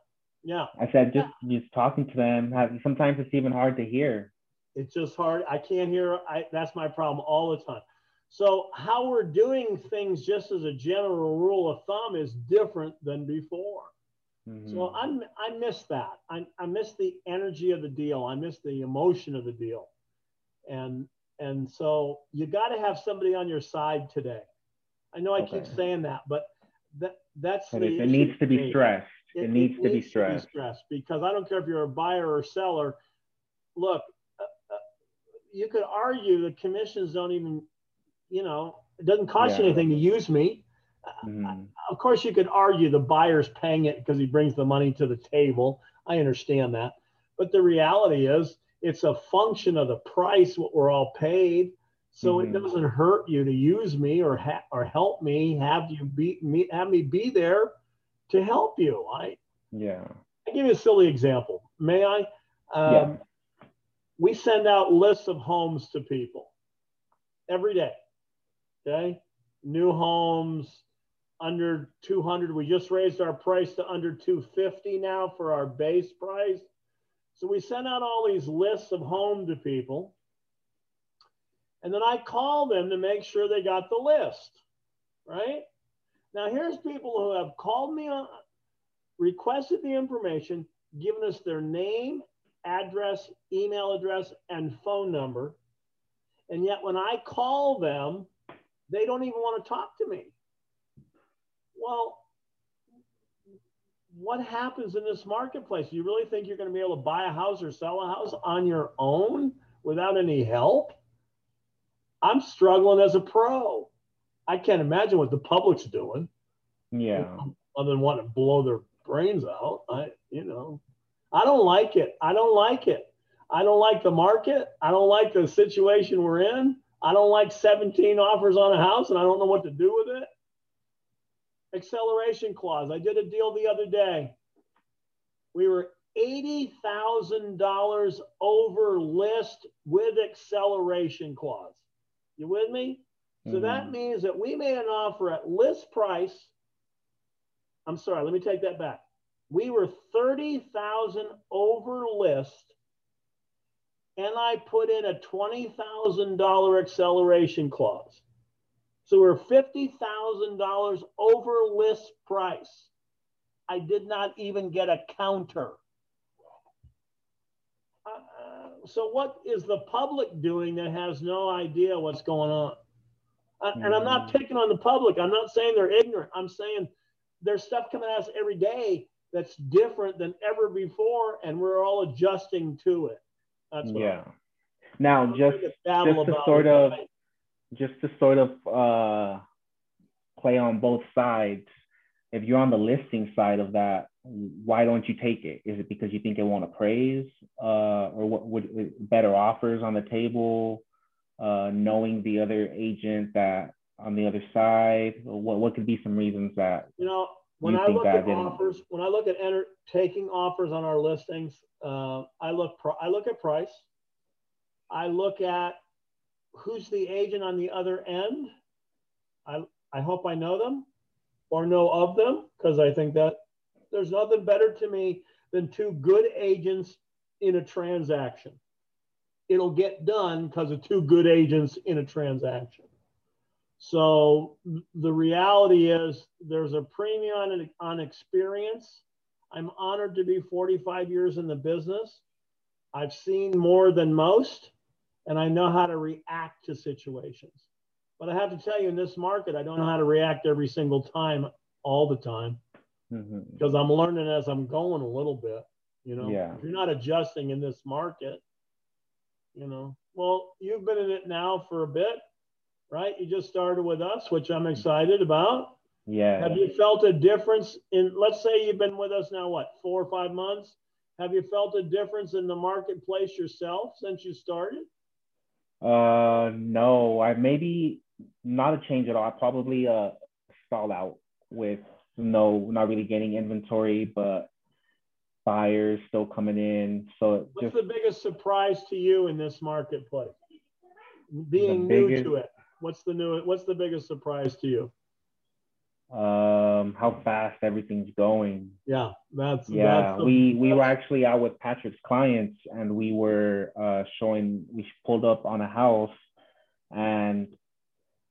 Speaker 3: Yeah.
Speaker 2: I said just just talking to them. Have, sometimes it's even hard to hear.
Speaker 3: It's just hard. I can't hear. I, that's my problem all the time. So how we're doing things, just as a general rule of thumb, is different than before. Mm-hmm. So I'm, I miss that. I, I miss the energy of the deal. I miss the emotion of the deal. And and so you got to have somebody on your side today. I know I okay. keep saying that, but that that's
Speaker 2: but it, needs to be stressed. It, it needs, it to, needs be to be
Speaker 3: stressed because I don't care if you're a buyer or seller. Look, uh, uh, you could argue the commissions don't even you know, it doesn't cost yeah. you anything to use me. Mm-hmm. Of course, you could argue the buyer's paying it because he brings the money to the table. I understand that. But the reality is, it's a function of the price, what we're all paid. So mm-hmm. it doesn't hurt you to use me or ha- or help me, have you be me, have me be there to help you. I
Speaker 2: yeah.
Speaker 3: I give you a silly example. May I? Um, yeah. We send out lists of homes to people every day. Okay. New homes under 200. We just raised our price to under 250 now for our base price. So we send out all these lists of home to people. And then I call them to make sure they got the list. Right. Now, here's people who have called me on, requested the information, given us their name, address, email address, and phone number. And yet, when I call them, they don't even want to talk to me. Well, what happens in this marketplace? You really think you're going to be able to buy a house or sell a house on your own without any help? I'm struggling as a pro. I can't imagine what the public's doing.
Speaker 2: Yeah.
Speaker 3: Other than wanting to blow their brains out. I, you know, I don't like it. I don't like it. I don't like the market. I don't like the situation we're in. I don't like 17 offers on a house and I don't know what to do with it. Acceleration clause. I did a deal the other day. We were $80,000 over list with acceleration clause. You with me? So mm-hmm. that means that we made an offer at list price. I'm sorry, let me take that back. We were 30,000 over list and I put in a $20,000 acceleration clause. So we're $50,000 over list price. I did not even get a counter. Uh, so what is the public doing that has no idea what's going on? Uh, and I'm not mm-hmm. picking on the public. I'm not saying they're ignorant. I'm saying there's stuff coming at us every day that's different than ever before, and we're all adjusting to it.
Speaker 2: That's yeah. I'm, now, just just to sort of right? just to sort of uh, play on both sides. If you're on the listing side of that, why don't you take it? Is it because you think it won't appraise, uh, or what would better offers on the table? Uh, knowing the other agent that on the other side, what what could be some reasons that
Speaker 3: you know when you I look at offers, when I look at enter, taking offers on our listings, uh, I look I look at price. I look at who's the agent on the other end. I I hope I know them or know of them because I think that there's nothing better to me than two good agents in a transaction. It'll get done because of two good agents in a transaction. So the reality is there's a premium on, on experience I'm honored to be 45 years in the business. I've seen more than most, and I know how to react to situations. But I have to tell you, in this market, I don't know how to react every single time, all the time, mm-hmm. because I'm learning as I'm going a little bit. You know,
Speaker 2: yeah.
Speaker 3: you're not adjusting in this market, you know, well, you've been in it now for a bit, right? You just started with us, which I'm excited about.
Speaker 2: Yeah.
Speaker 3: Have you felt a difference in, let's say you've been with us now, what, four or five months? Have you felt a difference in the marketplace yourself since you started?
Speaker 2: Uh, no, I maybe not a change at all. I probably uh stall out with no, not really getting inventory, but buyers still coming in. So
Speaker 3: what's just, the biggest surprise to you in this marketplace? Being new biggest, to it, what's the new? What's the biggest surprise to you?
Speaker 2: um, how fast everything's going.
Speaker 3: Yeah, that's
Speaker 2: Yeah,
Speaker 3: That's the-
Speaker 2: we we were actually out with Patrick's clients, and we were uh, showing. We pulled up on a house, and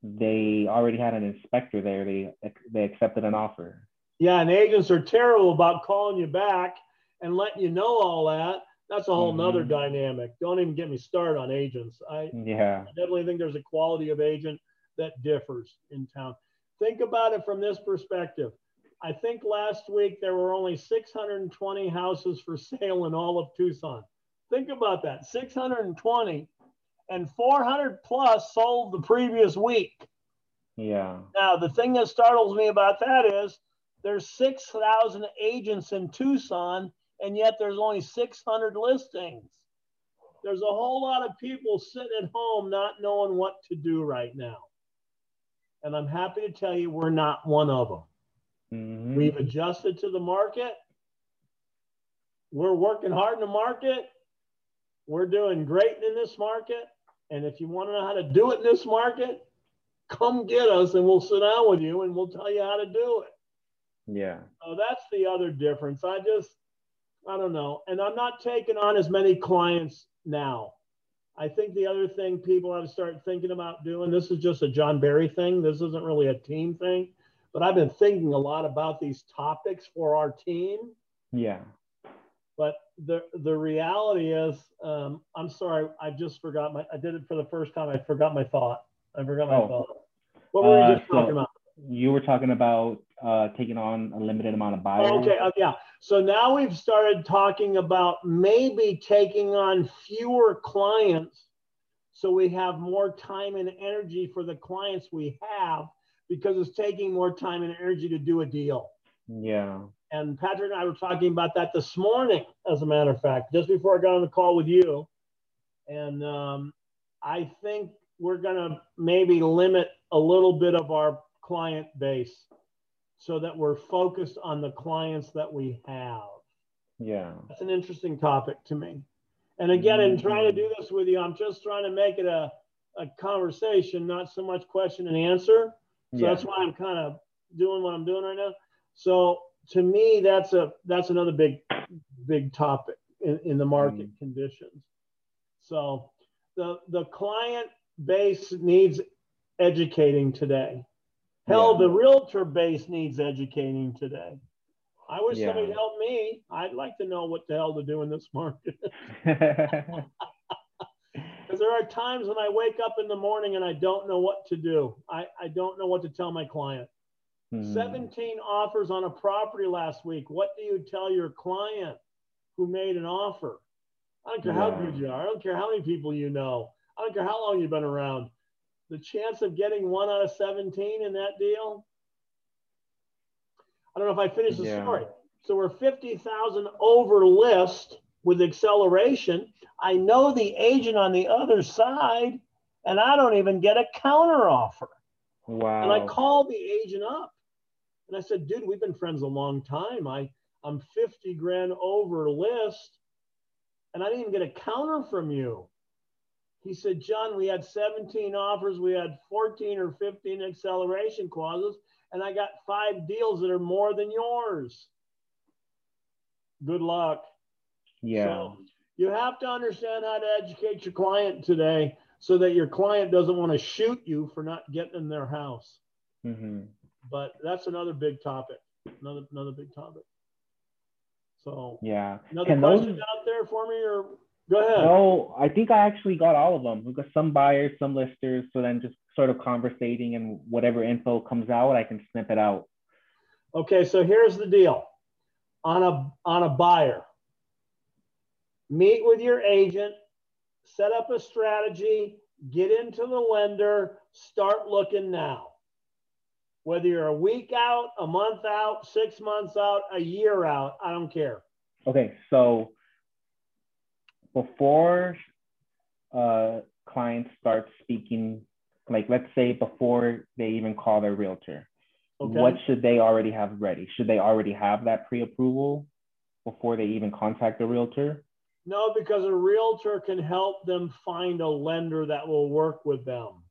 Speaker 2: they already had an inspector there. They they accepted an offer.
Speaker 3: yeah, and agents are terrible about calling you back and letting you know all that. That's a whole nother
Speaker 2: Mhm.
Speaker 3: dynamic. Don't even get me started on agents. I
Speaker 2: Yeah.
Speaker 3: I definitely think there's a quality of agent that differs in town. Think about it from this perspective. I think last week there were only 620 houses for sale in all of Tucson. Think about that 620 and 400 plus sold the previous week.
Speaker 2: Yeah.
Speaker 3: Now, the thing that startles me about that is there's 6,000 agents in Tucson, and yet there's only 600 listings. There's a whole lot of people sitting at home not knowing what to do right now. And I'm happy to tell you we're not one of them.
Speaker 2: Mhm.
Speaker 3: We've adjusted to the market. We're working hard in the market. We're doing great in this market. And if you want to know how to do it in this market, come get us and we'll sit down with you and we'll tell you how to do it.
Speaker 2: Yeah.
Speaker 3: So that's the other difference. I just, I don't know. And I'm not taking on as many clients now. I think the other thing people have to start thinking about doing, this is just a John Barry thing. This isn't really a team thing, but I've been thinking a lot about these topics for our team.
Speaker 2: Yeah.
Speaker 3: But the the reality is, um, I'm sorry, I just forgot my. I did it for the first time. I forgot my thought. I forgot my
Speaker 2: Oh.
Speaker 3: thought. What were we
Speaker 2: Uh,
Speaker 3: just talking
Speaker 2: so-
Speaker 3: about?
Speaker 2: You were talking about uh, taking on a limited amount of buyers.
Speaker 3: Okay, uh, yeah. So now we've started talking about maybe taking on fewer clients so we have more time and energy for the clients we have because it's taking more time and energy to do a deal.
Speaker 2: Yeah.
Speaker 3: And Patrick and I were talking about that this morning, as a matter of fact, just before I got on the call with you. And um, I think we're going to maybe limit a little bit of our client base so that we're focused on the clients that we have.
Speaker 2: Yeah.
Speaker 3: That's an interesting topic to me. And again, in trying to do this with you, I'm just trying to make it a, a conversation, not so much question and answer. So
Speaker 2: yeah.
Speaker 3: that's why I'm kind of doing what I'm doing right now. So to me, that's a that's another big big topic in, in the market mm. conditions. So the the client base needs educating today. Hell,
Speaker 2: Yeah.
Speaker 3: the realtor base needs educating today. I wish
Speaker 2: Yeah.
Speaker 3: somebody helped me. I'd like to know what the hell to do in this market. <laughs> Because there are times when I wake up in the morning and I don't know what to do. I, I don't know what to tell my client.
Speaker 2: Hmm.
Speaker 3: 17 offers on a property last week. What do you tell your client who made an offer? I don't care how good you are. I don't care how many people you know. I don't care how long you've been around. The chance of getting one out of 17 in that deal. I don't know if I finished the
Speaker 2: Yeah.
Speaker 3: story. So we're 50,000 over list with acceleration. I know the agent on the other side, and I don't even get a counter offer.
Speaker 2: Wow.
Speaker 3: And I called the agent up and I said, dude, we've been friends a long time. I, I'm 50 grand over list and I didn't even get a counter from you. He said, John, we had 17 offers. We had 14 or 15 acceleration clauses, and I got five deals that are more than yours. Good luck.
Speaker 2: yeah.
Speaker 3: So you have to understand how to educate your client today so that your client doesn't want to shoot you for not getting in their house.
Speaker 2: hmm
Speaker 3: But that's another big topic. Another another big topic. So
Speaker 2: Yeah.
Speaker 3: another
Speaker 2: Can
Speaker 3: question
Speaker 2: those-
Speaker 3: out there for me or go ahead.
Speaker 2: No, I think I actually got all of them. We've got some buyers, some listers. So then just sort of conversating and whatever info comes out, I can snip it out.
Speaker 3: Okay, so here's the deal. On a on a buyer, meet with your agent, set up a strategy, get into the lender, start looking now. Whether you're a week out, a month out, six months out, a year out, I don't care.
Speaker 2: Okay, so before uh, clients start speaking, like let's say before they even call their realtor,
Speaker 3: Okay.
Speaker 2: what should they already have ready? Should they already have that pre-approval before they even contact the realtor?
Speaker 3: No, because a realtor can help them find a lender that will work with them.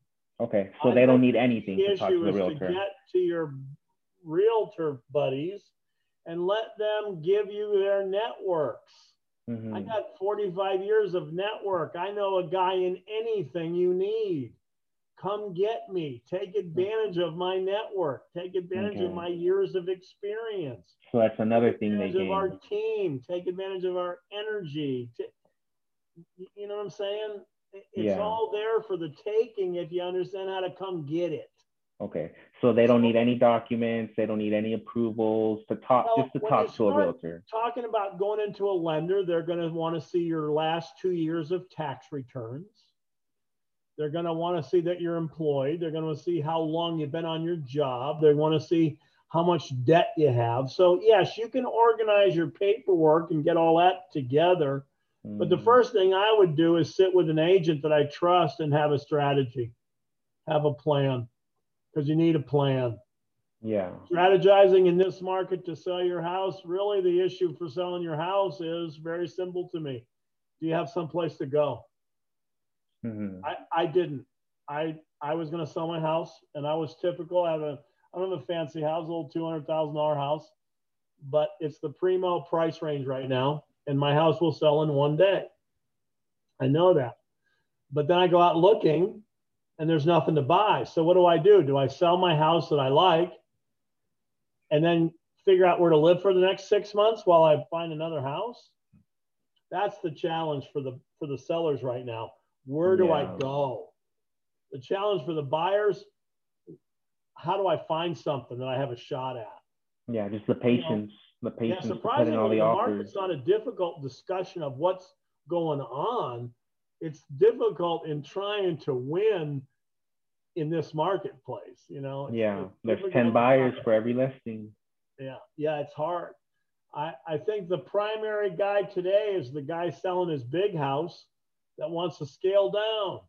Speaker 2: Okay, so
Speaker 3: I
Speaker 2: they don't need anything to talk to the
Speaker 3: is to
Speaker 2: realtor.
Speaker 3: get to your realtor buddies and let them give you their networks.
Speaker 2: Mhm.
Speaker 3: I got 45 years of network. I know a guy in anything you need. Come get me. Take advantage of my network. Take advantage of my years of experience.
Speaker 2: So that's another
Speaker 3: Take
Speaker 2: thing they
Speaker 3: advantage of our team. Take advantage of our energy. You know what I'm saying? It- It's
Speaker 2: Yeah.
Speaker 3: all there for the taking if you understand how to come get it.
Speaker 2: Okay. So they don't need any documents. They don't need any approvals to talk,
Speaker 3: Well,
Speaker 2: just to talk to a realtor.
Speaker 3: talking about going into a lender, they're going to want to see your last two years of tax returns. They're going to want to see that you're employed. They're going to see how long you've been on your job. They want to see how much debt you have. So, yes, you can organize your paperwork and get all that together. But the
Speaker 2: Mm,
Speaker 3: first thing I would do is sit with an agent that I trust and have a strategy, have a plan, because you need a plan.
Speaker 2: Yeah.
Speaker 3: strategizing in this market to sell your house really the issue for selling your house is very simple to me. Do you have someplace to go?
Speaker 2: Mhm.
Speaker 3: i, I didn't. I i was going to sell my house and i was typical. I have a i don't have a fancy house a little $200000 house but it's the primo price range right now and my house will sell in one day i know that but then i go out looking and there's nothing to buy so what do i do do i sell my house that i like and then figure out where to live for the next six months while I find another house. That's the challenge for the for the sellers right now. Where do I go? The challenge for the buyers, how do I find something that I have a shot at?
Speaker 2: Yeah. Just the patience, the
Speaker 3: Yeah,
Speaker 2: to put in
Speaker 3: surprisingly,
Speaker 2: all
Speaker 3: the
Speaker 2: the
Speaker 3: market's not a difficult discussion of what's going on. It's difficult in trying to win in this marketplace. You know,
Speaker 2: Yeah. There's 10 buyers for every listing.
Speaker 3: yeah, yeah, it's hard. I, I think the primary guy today is the guy selling his big house that wants to scale down.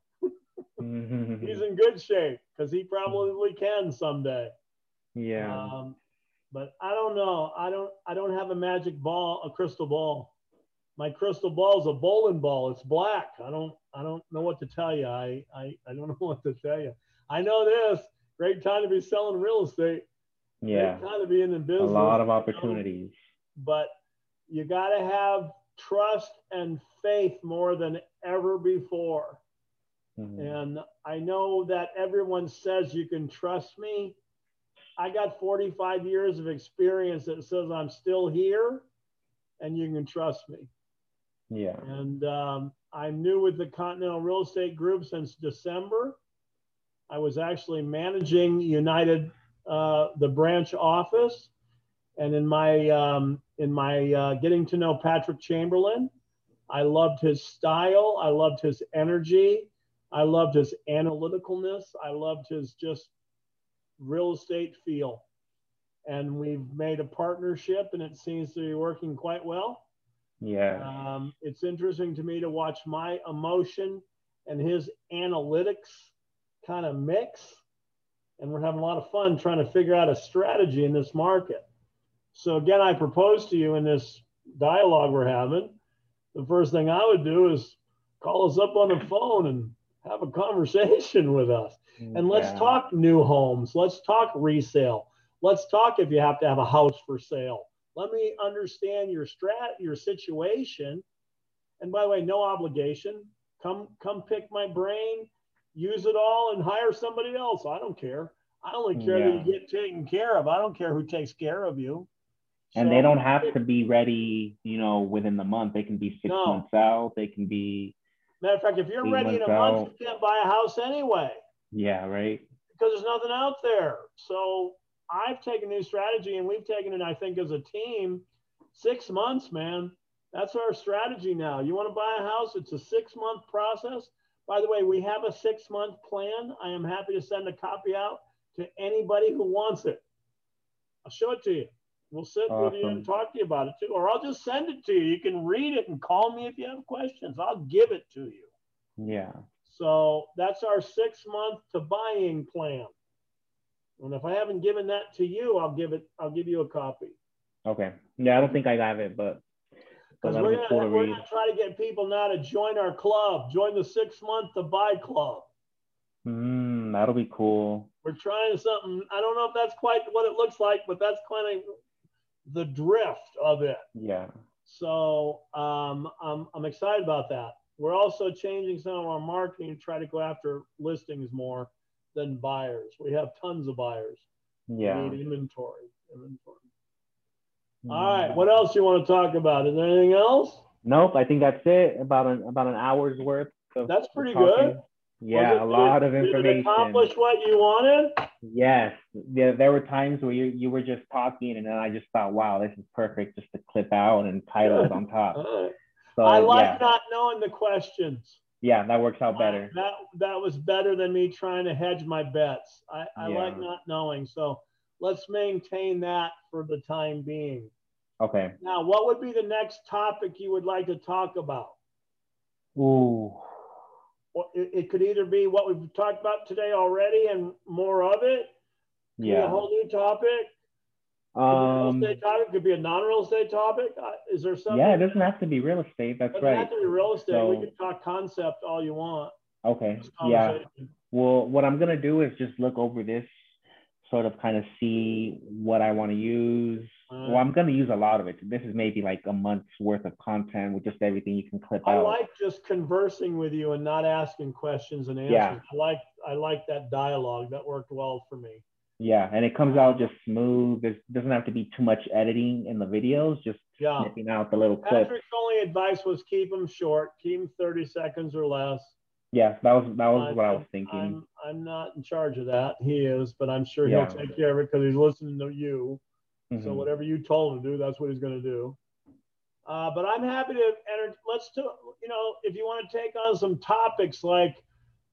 Speaker 2: Mhm. <laughs>
Speaker 3: He's in good shape because he probably can someday.
Speaker 2: yeah.
Speaker 3: Um, but I don't know. I don't. I don't have a magic ball, a crystal ball. My crystal ball is a bowling ball. It's black. I don't. I don't know what to tell you. I. I, I don't know <laughs> what to tell you. I know this. Great time to be selling real estate.
Speaker 2: yeah.
Speaker 3: Great time to be in the business.
Speaker 2: A lot of
Speaker 3: you know?
Speaker 2: opportunities.
Speaker 3: but you got to have trust and faith more than ever before.
Speaker 2: Mhm.
Speaker 3: And I know that everyone says you can trust me. I got 45 years of experience that says I'm still here and you can trust me.
Speaker 2: Yeah.
Speaker 3: And um, I'm new with the Continental Real Estate Group since December. I was actually managing United, uh, the branch office, and in my um, in my uh, getting to know Patrick Chamberlain, I loved his style. I loved his energy. I loved his analyticalness. I loved his just real estate feel. And we've made a partnership, and it seems to be working quite well.
Speaker 2: Yeah.
Speaker 3: Um, it's interesting to me to watch my emotion and his analytics kind of mix. And we're having a lot of fun trying to figure out a strategy in this market. So, again, I propose to you in this dialogue we're having the first thing I would do is call us up on the phone and have a conversation <laughs> with us. And let's
Speaker 2: Yeah.
Speaker 3: talk new homes. Let's talk resale. Let's talk if you have to have a house for sale. Let me understand your strat, your situation. And by the way, no obligation. Come, come pick my brain, use it all, and hire somebody else. I don't care. I only care that you get taken care of. I don't care who takes care of you.
Speaker 2: And
Speaker 3: So-
Speaker 2: they don't have to be ready, you know, within the month. They can be six
Speaker 3: No.
Speaker 2: months out. They can be,
Speaker 3: Matter of fact, if you're ready in a
Speaker 2: months
Speaker 3: month, you can't buy a house anyway.
Speaker 2: yeah, right.
Speaker 3: because there's nothing out there. So I've taken a new strategy and we've taken it, I think, as a team, six months, man. That's our strategy now. You want to buy a house, it's a six month process. By the way, we have a six month plan. I am happy to send a copy out to anybody who wants it. I'll show it to you. We'll sit with you and talk to you about it too, or I'll just send it to you. You can read it and call me if you have questions. I'll give it to you.
Speaker 2: Yeah.
Speaker 3: So that's our six month to buying plan. And if I haven't given that to you, I'll give it, I'll give you a copy.
Speaker 2: Okay. Yeah, I don't think I have it, but
Speaker 3: Because we're gonna,
Speaker 2: to
Speaker 3: we're gonna try to get people now to join our club, join the six month to buy club.
Speaker 2: Mm, that'll be cool.
Speaker 3: We're trying something. I don't know if that's quite what it looks like, but that's kind of the drift of it.
Speaker 2: Yeah.
Speaker 3: So um, I'm, I'm excited about that. We're also changing some of our marketing to try to go after listings more than buyers. We have tons of buyers.
Speaker 2: Yeah.
Speaker 3: We need inventory. Inventory. All right. What else you want to talk about? Is there anything else?
Speaker 2: Nope. I think that's it. About an about an hour's worth.
Speaker 3: That's pretty good.
Speaker 2: Yeah, a lot of
Speaker 3: it- Did it
Speaker 2: information.
Speaker 3: accomplish what you wanted?
Speaker 2: Yes, there, there were times where you, you were just talking, and then I just thought, wow, this is perfect just to clip out and title it on top. So
Speaker 3: I like
Speaker 2: yeah,
Speaker 3: not knowing the questions.
Speaker 2: yeah, that works out better.
Speaker 3: That that was better than me trying to hedge my bets. I, I like not knowing. So let's maintain that for the time being.
Speaker 2: Okay.
Speaker 3: Now, what would be the next topic you would like to talk about?
Speaker 2: Ooh.
Speaker 3: It, could either be what we've talked about today already and more of it. Could be a whole new topic. Could be a real
Speaker 2: Um.
Speaker 3: estate topic. Could be a non-real estate topic. Uh, is there something?
Speaker 2: Yeah, it doesn't have to be real estate. That's right.
Speaker 3: It doesn't have to be real estate. we
Speaker 2: So-
Speaker 3: can talk concept all you want.
Speaker 2: Okay. Yeah. Well, what I'm gonna do is just look over this, sort of kind of see what I want to use. Well, I'm gonna use a lot of it. This is maybe like a month's worth of content with just everything you can clip
Speaker 3: I
Speaker 2: out.
Speaker 3: I like just conversing with you and not asking questions and answers.
Speaker 2: Yeah.
Speaker 3: I like I like that dialogue. That worked well for me.
Speaker 2: Yeah, and it comes out just smooth. There doesn't have to be too much editing in the videos. Just
Speaker 3: Yeah.
Speaker 2: snipping out the little clips.
Speaker 3: Patrick's only advice was keep them short, keep them 30 seconds or less.
Speaker 2: Yeah, that was that was
Speaker 3: I'm-
Speaker 2: what I was thinking.
Speaker 3: I'm I'm not in charge of that. He is, but I'm sure
Speaker 2: Yeah.
Speaker 3: he'll take care of it because he's listening to you. So
Speaker 2: Mhm.
Speaker 3: whatever you told him to do, that's what he's going to do. Uh, but I'm happy to enter. Let's do. You know, if you want to take on some topics like,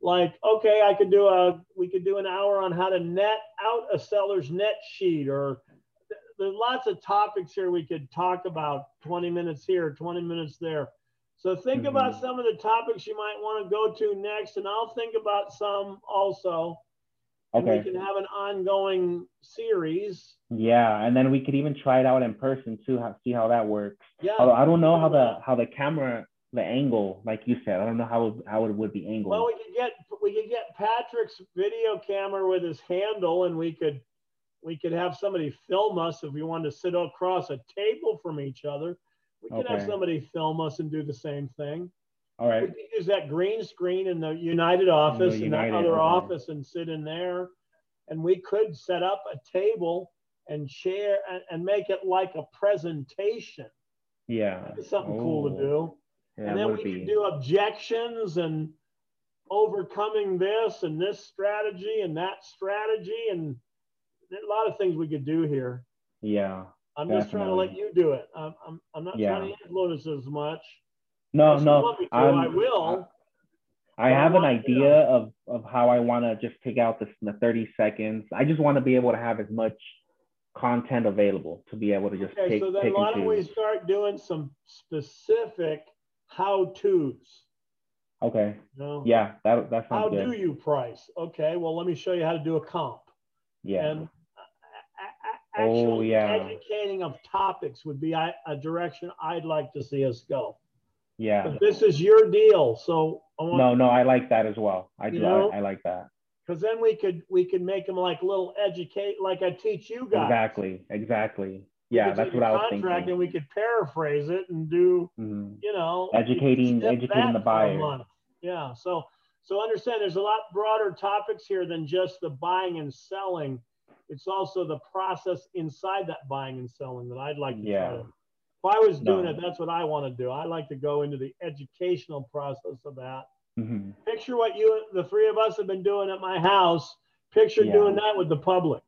Speaker 3: like okay, I could do a. We could do an hour on how to net out a seller's net sheet, or th- there's lots of topics here we could talk about. 20 minutes here, 20 minutes there. So think about
Speaker 2: Mhm.
Speaker 3: some of the topics you might want to go to next, and I'll think about some also. And we can have an ongoing series.
Speaker 2: Yeah, and then we could even try it out in person too. How, see how that works.
Speaker 3: Yeah.
Speaker 2: Although I don't know how the how the camera, the angle, like you said, I don't know how it, how it would be angled.
Speaker 3: Well, we could get we could get Patrick's video camera with his handle, and we could we could have somebody film us if we wanted to sit across a table from each other. We could have somebody film us and do the same thing.
Speaker 2: All right.
Speaker 3: We could use that green screen in the United office and that other
Speaker 2: okay.
Speaker 3: office and sit in there, and we could set up a table and share and, and make it like a presentation.
Speaker 2: Yeah.
Speaker 3: It's something cool to do.
Speaker 2: Yeah,
Speaker 3: and then we could do objections and overcoming this and this strategy and that strategy and a lot of things we could do here.
Speaker 2: Yeah.
Speaker 3: I'm just trying to let you do it. I'm, I'm, I'm not
Speaker 2: Yeah.
Speaker 3: trying to influence as much.
Speaker 2: No,
Speaker 3: Unless
Speaker 2: no.
Speaker 3: to,
Speaker 2: I'm-
Speaker 3: will.
Speaker 2: I
Speaker 3: I
Speaker 2: have an idea of, of how I want to just take out this, the 30 seconds. I just want to be able to have as much content available to be able to just
Speaker 3: Okay,
Speaker 2: pick,
Speaker 3: so then why don't we start doing some specific how-tos?
Speaker 2: Okay.
Speaker 3: You know?
Speaker 2: Yeah, that, that
Speaker 3: How
Speaker 2: sounds good.
Speaker 3: do you price? Okay, well, let me show you how to do a comp.
Speaker 2: yeah.
Speaker 3: And
Speaker 2: Oh, yeah.
Speaker 3: educating of topics would be a, a direction I'd like to see us go.
Speaker 2: yeah.
Speaker 3: But this is your deal, so
Speaker 2: No, no, I like that as well. I do.
Speaker 3: know?
Speaker 2: I, like that.
Speaker 3: because then we could we could make them like little educate like I teach you guys.
Speaker 2: Exactly. Exactly. Yeah, that's what I was
Speaker 3: contract
Speaker 2: thinking.
Speaker 3: And we could paraphrase it and do
Speaker 2: Mhm.
Speaker 3: you know
Speaker 2: Educating- educating the buyer.
Speaker 3: Yeah. So so understand there's a lot broader topics here than just the buying and selling. It's also the process inside that buying and selling that I'd like to
Speaker 2: Yeah.
Speaker 3: try to. If I was doing
Speaker 2: No.
Speaker 3: it, that's what I want to do. I like to go into the educational process of that.
Speaker 2: Mhm.
Speaker 3: Picture what you, the three of us, have been doing at my house. Picture
Speaker 2: Yeah.
Speaker 3: doing that with the public.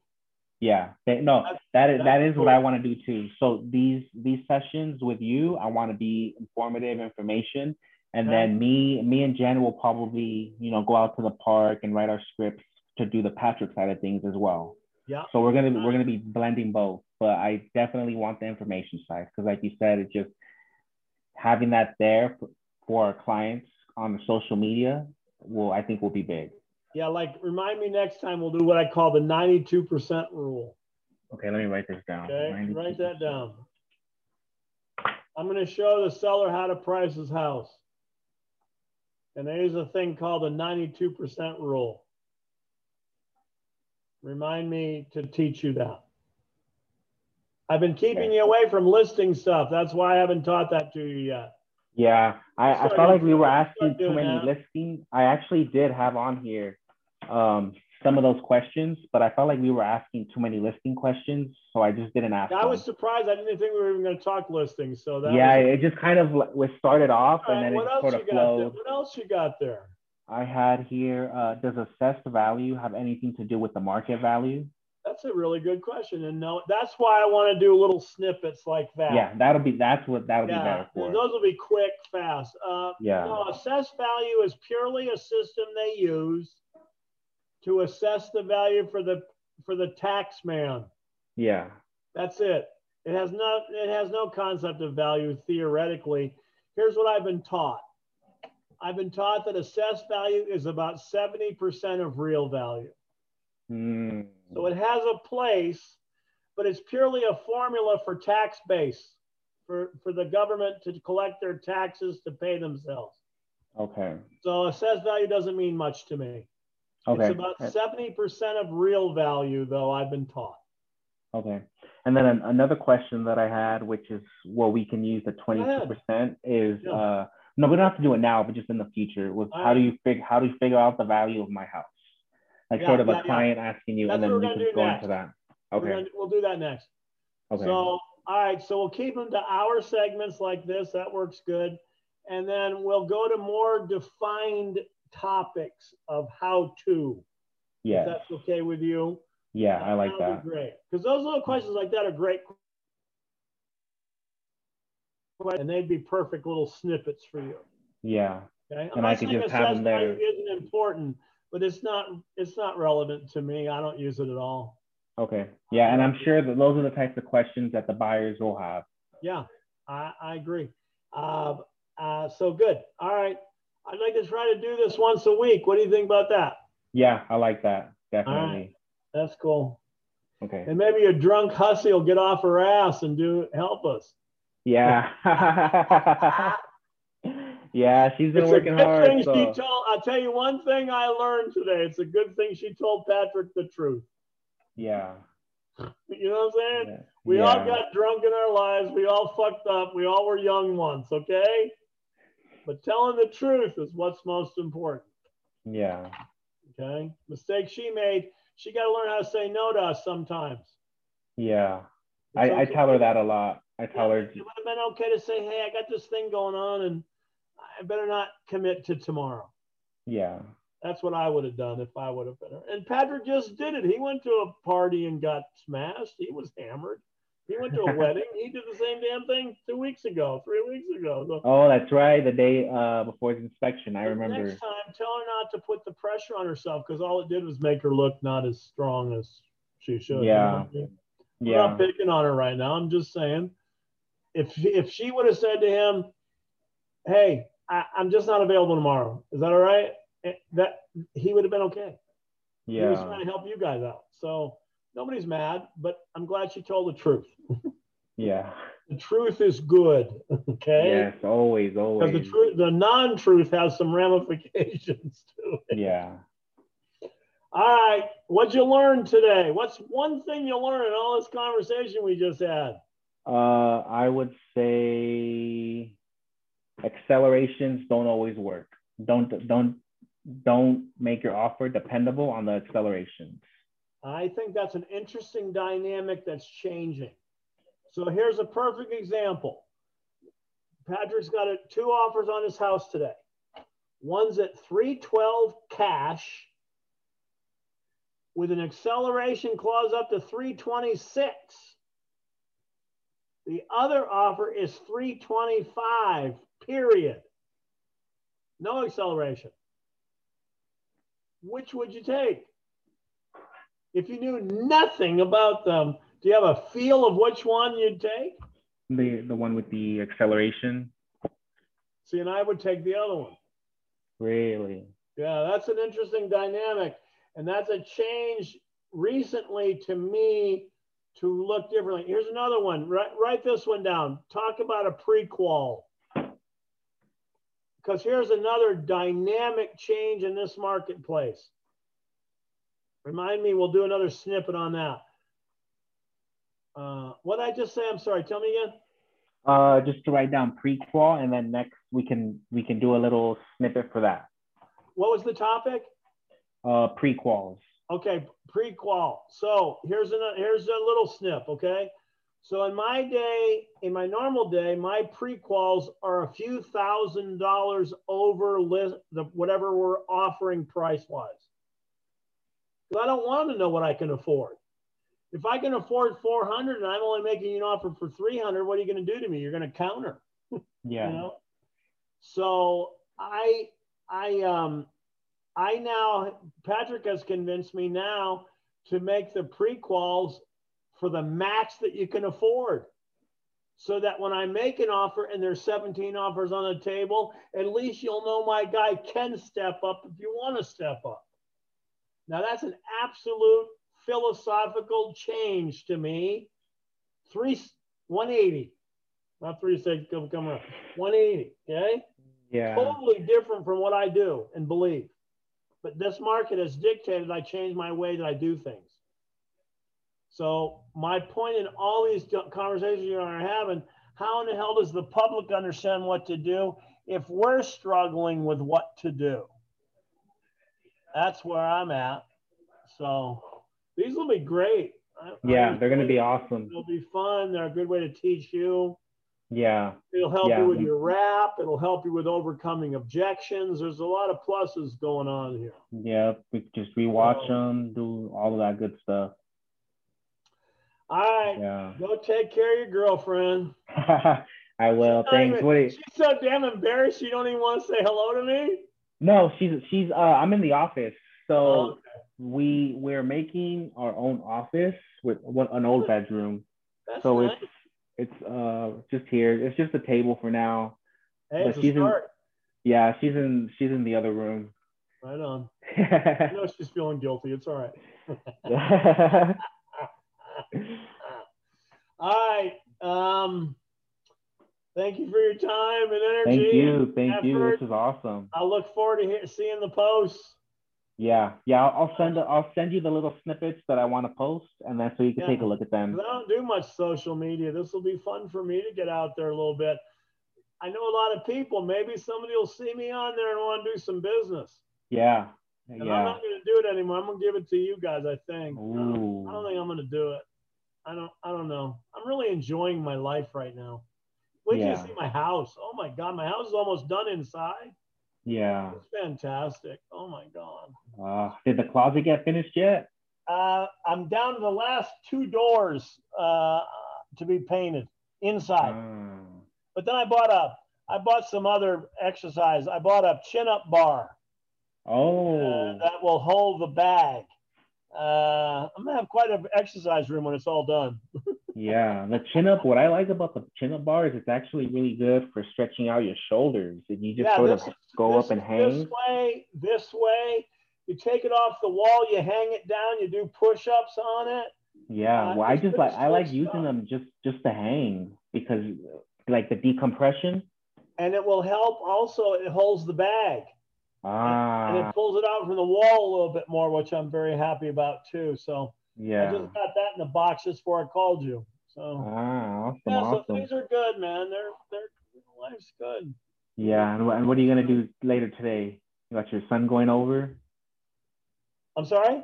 Speaker 2: Yeah. No,
Speaker 3: that's,
Speaker 2: that is that
Speaker 3: is
Speaker 2: is what. I want to do too. So these these sessions with you, I want to be informative information, and
Speaker 3: Okay.
Speaker 2: then me me and Jen will probably you know go out to the park and write our scripts to do the Patrick side of things as well.
Speaker 3: Yeah.
Speaker 2: So we're gonna we're gonna be blending both, but I definitely want the information side because, like you said, it's just having that there for, our clients on the social media will I think will be big.
Speaker 3: Yeah, like remind me next time we'll do what I call the 92% rule.
Speaker 2: Okay, let me write this down.
Speaker 3: Okay,
Speaker 2: 92%.
Speaker 3: write that down. I'm going to show the seller how to price his house. And there's a thing called the 92% rule. Remind me to teach you that. I've been keeping you away from listing stuff. That's why I haven't taught that to you yet.
Speaker 2: Yeah, I, I felt like we were asking too many
Speaker 3: that.
Speaker 2: listings. I actually did have on here um, some of those questions, but I felt like we were asking too many listing questions, so I just didn't ask.
Speaker 3: I was
Speaker 2: them.
Speaker 3: surprised. I didn't think we were even going to talk listings. So that
Speaker 2: yeah,
Speaker 3: was,
Speaker 2: it just kind of was started off and then
Speaker 3: what
Speaker 2: it
Speaker 3: else
Speaker 2: sort
Speaker 3: you
Speaker 2: of
Speaker 3: got there? What else you got there?
Speaker 2: I had here, uh, does assessed value have anything to do with the market value?
Speaker 3: That's a really good question. And no, that's why I want to do little snippets like that.
Speaker 2: Yeah, that'll be that's what that'll be
Speaker 3: Yeah,
Speaker 2: better for.
Speaker 3: those will be quick, fast. Uh,
Speaker 2: Yeah.
Speaker 3: No, assess value is purely a system they use to assess the value for the for the tax man.
Speaker 2: Yeah.
Speaker 3: That's it. It has no it has no concept of value theoretically. Here's what I've been taught. I've been taught that assessed value is about 70% of real value.
Speaker 2: Hmm.
Speaker 3: So it has a place, but it's purely a formula for tax base for, for the government to collect their taxes to pay themselves.
Speaker 2: Okay.
Speaker 3: So assessed value doesn't mean much to me.
Speaker 2: Okay.
Speaker 3: It's about 70% of real value, though, I've been taught.
Speaker 2: Okay. And then an, another question that I had, which is what we can use the 22% is
Speaker 3: Yeah.
Speaker 2: uh no, we don't have to do it now, but just in the future. Was how do you figure how do you figure out the value of my house? Like
Speaker 3: Yeah,
Speaker 2: sort of
Speaker 3: yeah,
Speaker 2: a
Speaker 3: yeah.
Speaker 2: client asking you,
Speaker 3: That's
Speaker 2: and then we can go
Speaker 3: next.
Speaker 2: into that. Okay.
Speaker 3: gonna- we'll do that next.
Speaker 2: Okay.
Speaker 3: So, all right. So we'll keep them to our segments like this. That works good. And then we'll go to more defined topics of how to. If
Speaker 2: yeah.
Speaker 3: that's okay with you.
Speaker 2: Yeah, I like that.
Speaker 3: be Great. Because those little questions like that are great. And they'd be perfect little snippets for you.
Speaker 2: Yeah.
Speaker 3: Okay.
Speaker 2: And I could just have them there.
Speaker 3: Isn't important, but it's not it's not relevant to me. I don't use it at all.
Speaker 2: Okay. Yeah, and I'm sure that those are the types of questions that the buyers will have.
Speaker 3: Yeah, I, I agree. Uh, uh, so good. All right. I'd like to try to do this once a week. What do you think about that?
Speaker 2: Yeah, I like that. Definitely.
Speaker 3: That's cool.
Speaker 2: Okay.
Speaker 3: And maybe a drunk hussy will get off her ass and do help us.
Speaker 2: Yeah. <laughs> yeah, she's been
Speaker 3: It's a
Speaker 2: working
Speaker 3: good
Speaker 2: hard.
Speaker 3: thing she
Speaker 2: So.
Speaker 3: told. I'll tell you one thing I learned today. It's a good thing she told Patrick the truth.
Speaker 2: Yeah.
Speaker 3: You know what I'm saying?
Speaker 2: yeah.
Speaker 3: We
Speaker 2: yeah.
Speaker 3: all got drunk in our lives. We all fucked up. We all were young once, okay? But telling the truth is what's most important,
Speaker 2: Yeah.
Speaker 3: okay? Mistake she made, she got to learn how to say no to us sometimes.
Speaker 2: Yeah. I, I tell her that a lot. I tell
Speaker 3: Yeah,
Speaker 2: her,
Speaker 3: It would have been okay to say, hey, I got this thing going on and I better not commit to tomorrow.
Speaker 2: yeah.
Speaker 3: That's what I would have done if I would have been her. And Patrick just did it. He went to a party and got smashed. He was hammered. He went to a <laughs> wedding. He did the same damn thing two weeks ago, three weeks ago. So
Speaker 2: Oh, that's right. The day uh before the inspection, I remember.
Speaker 3: Next time, tell her not to put the pressure on herself because all it did was make her look not as strong as she should. you know
Speaker 2: Yeah.
Speaker 3: I mean? I'm
Speaker 2: Yeah.
Speaker 3: not picking on her right now. I'm just saying, if if she would have said to him, "Hey, I, I'm just not available tomorrow," is that all right? Eh, That he would have been okay. Yeah, he was trying to help you guys out. So nobody's mad, but I'm glad she told the truth. <laughs>
Speaker 2: Yeah.
Speaker 3: The truth is good. <laughs> Okay.
Speaker 2: Yes. Always.
Speaker 3: Because
Speaker 2: Always.
Speaker 3: the truth, the non-truth has some ramifications <laughs> to it.
Speaker 2: Yeah.
Speaker 3: All right. What'd you learn today? What's one thing you learned in all this conversation we just had?
Speaker 2: Uh, I would say accelerations don't always work. Don't don't don't make your offer dependable on the accelerations.
Speaker 3: I think that's an interesting dynamic that's changing. So here's a perfect example. Patrick's got a, two offers on his house today. One's at 312 cash with an acceleration clause up to 326. The other offer is 325, period. No acceleration. Which would you take? If you knew nothing about them, do you have a feel of which one you'd take?
Speaker 2: The the one with the acceleration.
Speaker 3: See, and I would take the other one.
Speaker 2: Really.
Speaker 3: Yeah, that's an interesting dynamic. And that's a change recently to me to look differently. Here's another one. Write, write this one down. Talk about a prequal. Because here's another dynamic change in this marketplace. Remind me, we'll do another snippet on that. Uh, what did I just say? I'm sorry. Tell me again.
Speaker 2: Uh, just to write down prequal, and then next we can we can do a little snippet for that.
Speaker 3: What was the topic?
Speaker 2: Uh, prequals.
Speaker 3: Okay, prequal. So here's a here's a little snip. Okay, so in my day, in my normal day, my prequals are a few thousand dollars over list the whatever we're offering price wise. Because I don't want to know what I can afford. If I can afford 400 and I'm only making an offer for 300, what are you going to do to me? You're going to counter. <laughs>
Speaker 2: Yeah.
Speaker 3: You know? So I I um I now Patrick has convinced me now to make the prequals for the max that you can afford. So that when I make an offer and there's 17 offers on the table, at least you'll know my guy can step up if you want to step up. Now that's an absolute philosophical change to me. Three 180, not three six come come around. 180. Okay.
Speaker 2: Yeah.
Speaker 3: Totally different from what I do and believe. But this market has dictated I change my way that I do things. So my point in all these conversations you are having, how in the hell does the public understand what to do if we're struggling with what to do? That's where I'm at. So these will be great.
Speaker 2: Yeah, they're going to be awesome.
Speaker 3: They'll be fun. They're a good way to teach you.
Speaker 2: Yeah.
Speaker 3: It'll help
Speaker 2: Yeah.
Speaker 3: you with your rap. It'll help you with overcoming objections. There's a lot of pluses going on here.
Speaker 2: Yeah. We just rewatch
Speaker 3: Oh.
Speaker 2: them, do all of that good stuff.
Speaker 3: All right.
Speaker 2: Yeah.
Speaker 3: Go take care of your girlfriend. <laughs>
Speaker 2: I will. Thanks.
Speaker 3: even-
Speaker 2: What? you-
Speaker 3: She's so damn embarrassed. She don't even want to say hello to me.
Speaker 2: No, she's she's. Uh, I'm in the office, so
Speaker 3: Oh, okay.
Speaker 2: we we're making our own office with one, an old bedroom.
Speaker 3: That's
Speaker 2: So
Speaker 3: nice.
Speaker 2: it's it's uh just here. It's just a table for now.
Speaker 3: hey,
Speaker 2: but
Speaker 3: it's a
Speaker 2: she's in-
Speaker 3: start.
Speaker 2: Yeah, she's in she's in the other room.
Speaker 3: Right on. <laughs> I know she's feeling guilty. It's all right. <laughs> All right. Um, thank you for your time and energy.
Speaker 2: Thank you, thank you. This is awesome.
Speaker 3: I look forward to seeing the posts.
Speaker 2: Yeah, yeah. I'll, I'll send I'll send you the little snippets that I want to post, and then so you can
Speaker 3: Yeah.
Speaker 2: take a look at them.
Speaker 3: I don't do much social media. This will be fun for me to get out there a little bit. I know a lot of people. Maybe somebody will see me on there and want to do some business.
Speaker 2: Yeah,
Speaker 3: And I'm not going to do it anymore. I'm going to give it to you guys. I think. I don't,
Speaker 2: Ooh.
Speaker 3: I don't think I'm going to do it. I don't. I don't know. I'm really enjoying my life right now. Wait till
Speaker 2: Yeah.
Speaker 3: you see my house. Oh my God, my house is almost done inside.
Speaker 2: Yeah.
Speaker 3: It's fantastic. Oh my God.
Speaker 2: Uh, did the closet get finished yet?
Speaker 3: Uh, I'm down to the last two doors uh, to be painted inside.
Speaker 2: Ah.
Speaker 3: But then I bought a, I bought some other exercise. I bought a chin up bar uh,
Speaker 2: oh,
Speaker 3: that will hold the bag. Uh, I'm gonna have quite an exercise room when it's all done. <laughs>
Speaker 2: yeah. The chin up. What I like about the chin up bar is it's actually really good for stretching out your shoulders. If you just
Speaker 3: Yeah,
Speaker 2: sort
Speaker 3: this
Speaker 2: of go
Speaker 3: this
Speaker 2: up and hang.
Speaker 3: This way, this way. You take it off the wall, you hang it down, you do push-ups on it.
Speaker 2: Yeah.
Speaker 3: uh,
Speaker 2: well, I just like I like using
Speaker 3: stuff.
Speaker 2: them just just to hang because like the decompression.
Speaker 3: And it will help also, it holds the bag. Ah. And
Speaker 2: Ah,
Speaker 3: it pulls it out from the wall a little bit more, which I'm very happy about too. So I just got that in the box just before I called you. So
Speaker 2: Ah, awesome,
Speaker 3: yeah, so things are good, man. They're they're life's good.
Speaker 2: Yeah, and, wh- and what are you gonna do later today? You got your son going over?
Speaker 3: I'm sorry.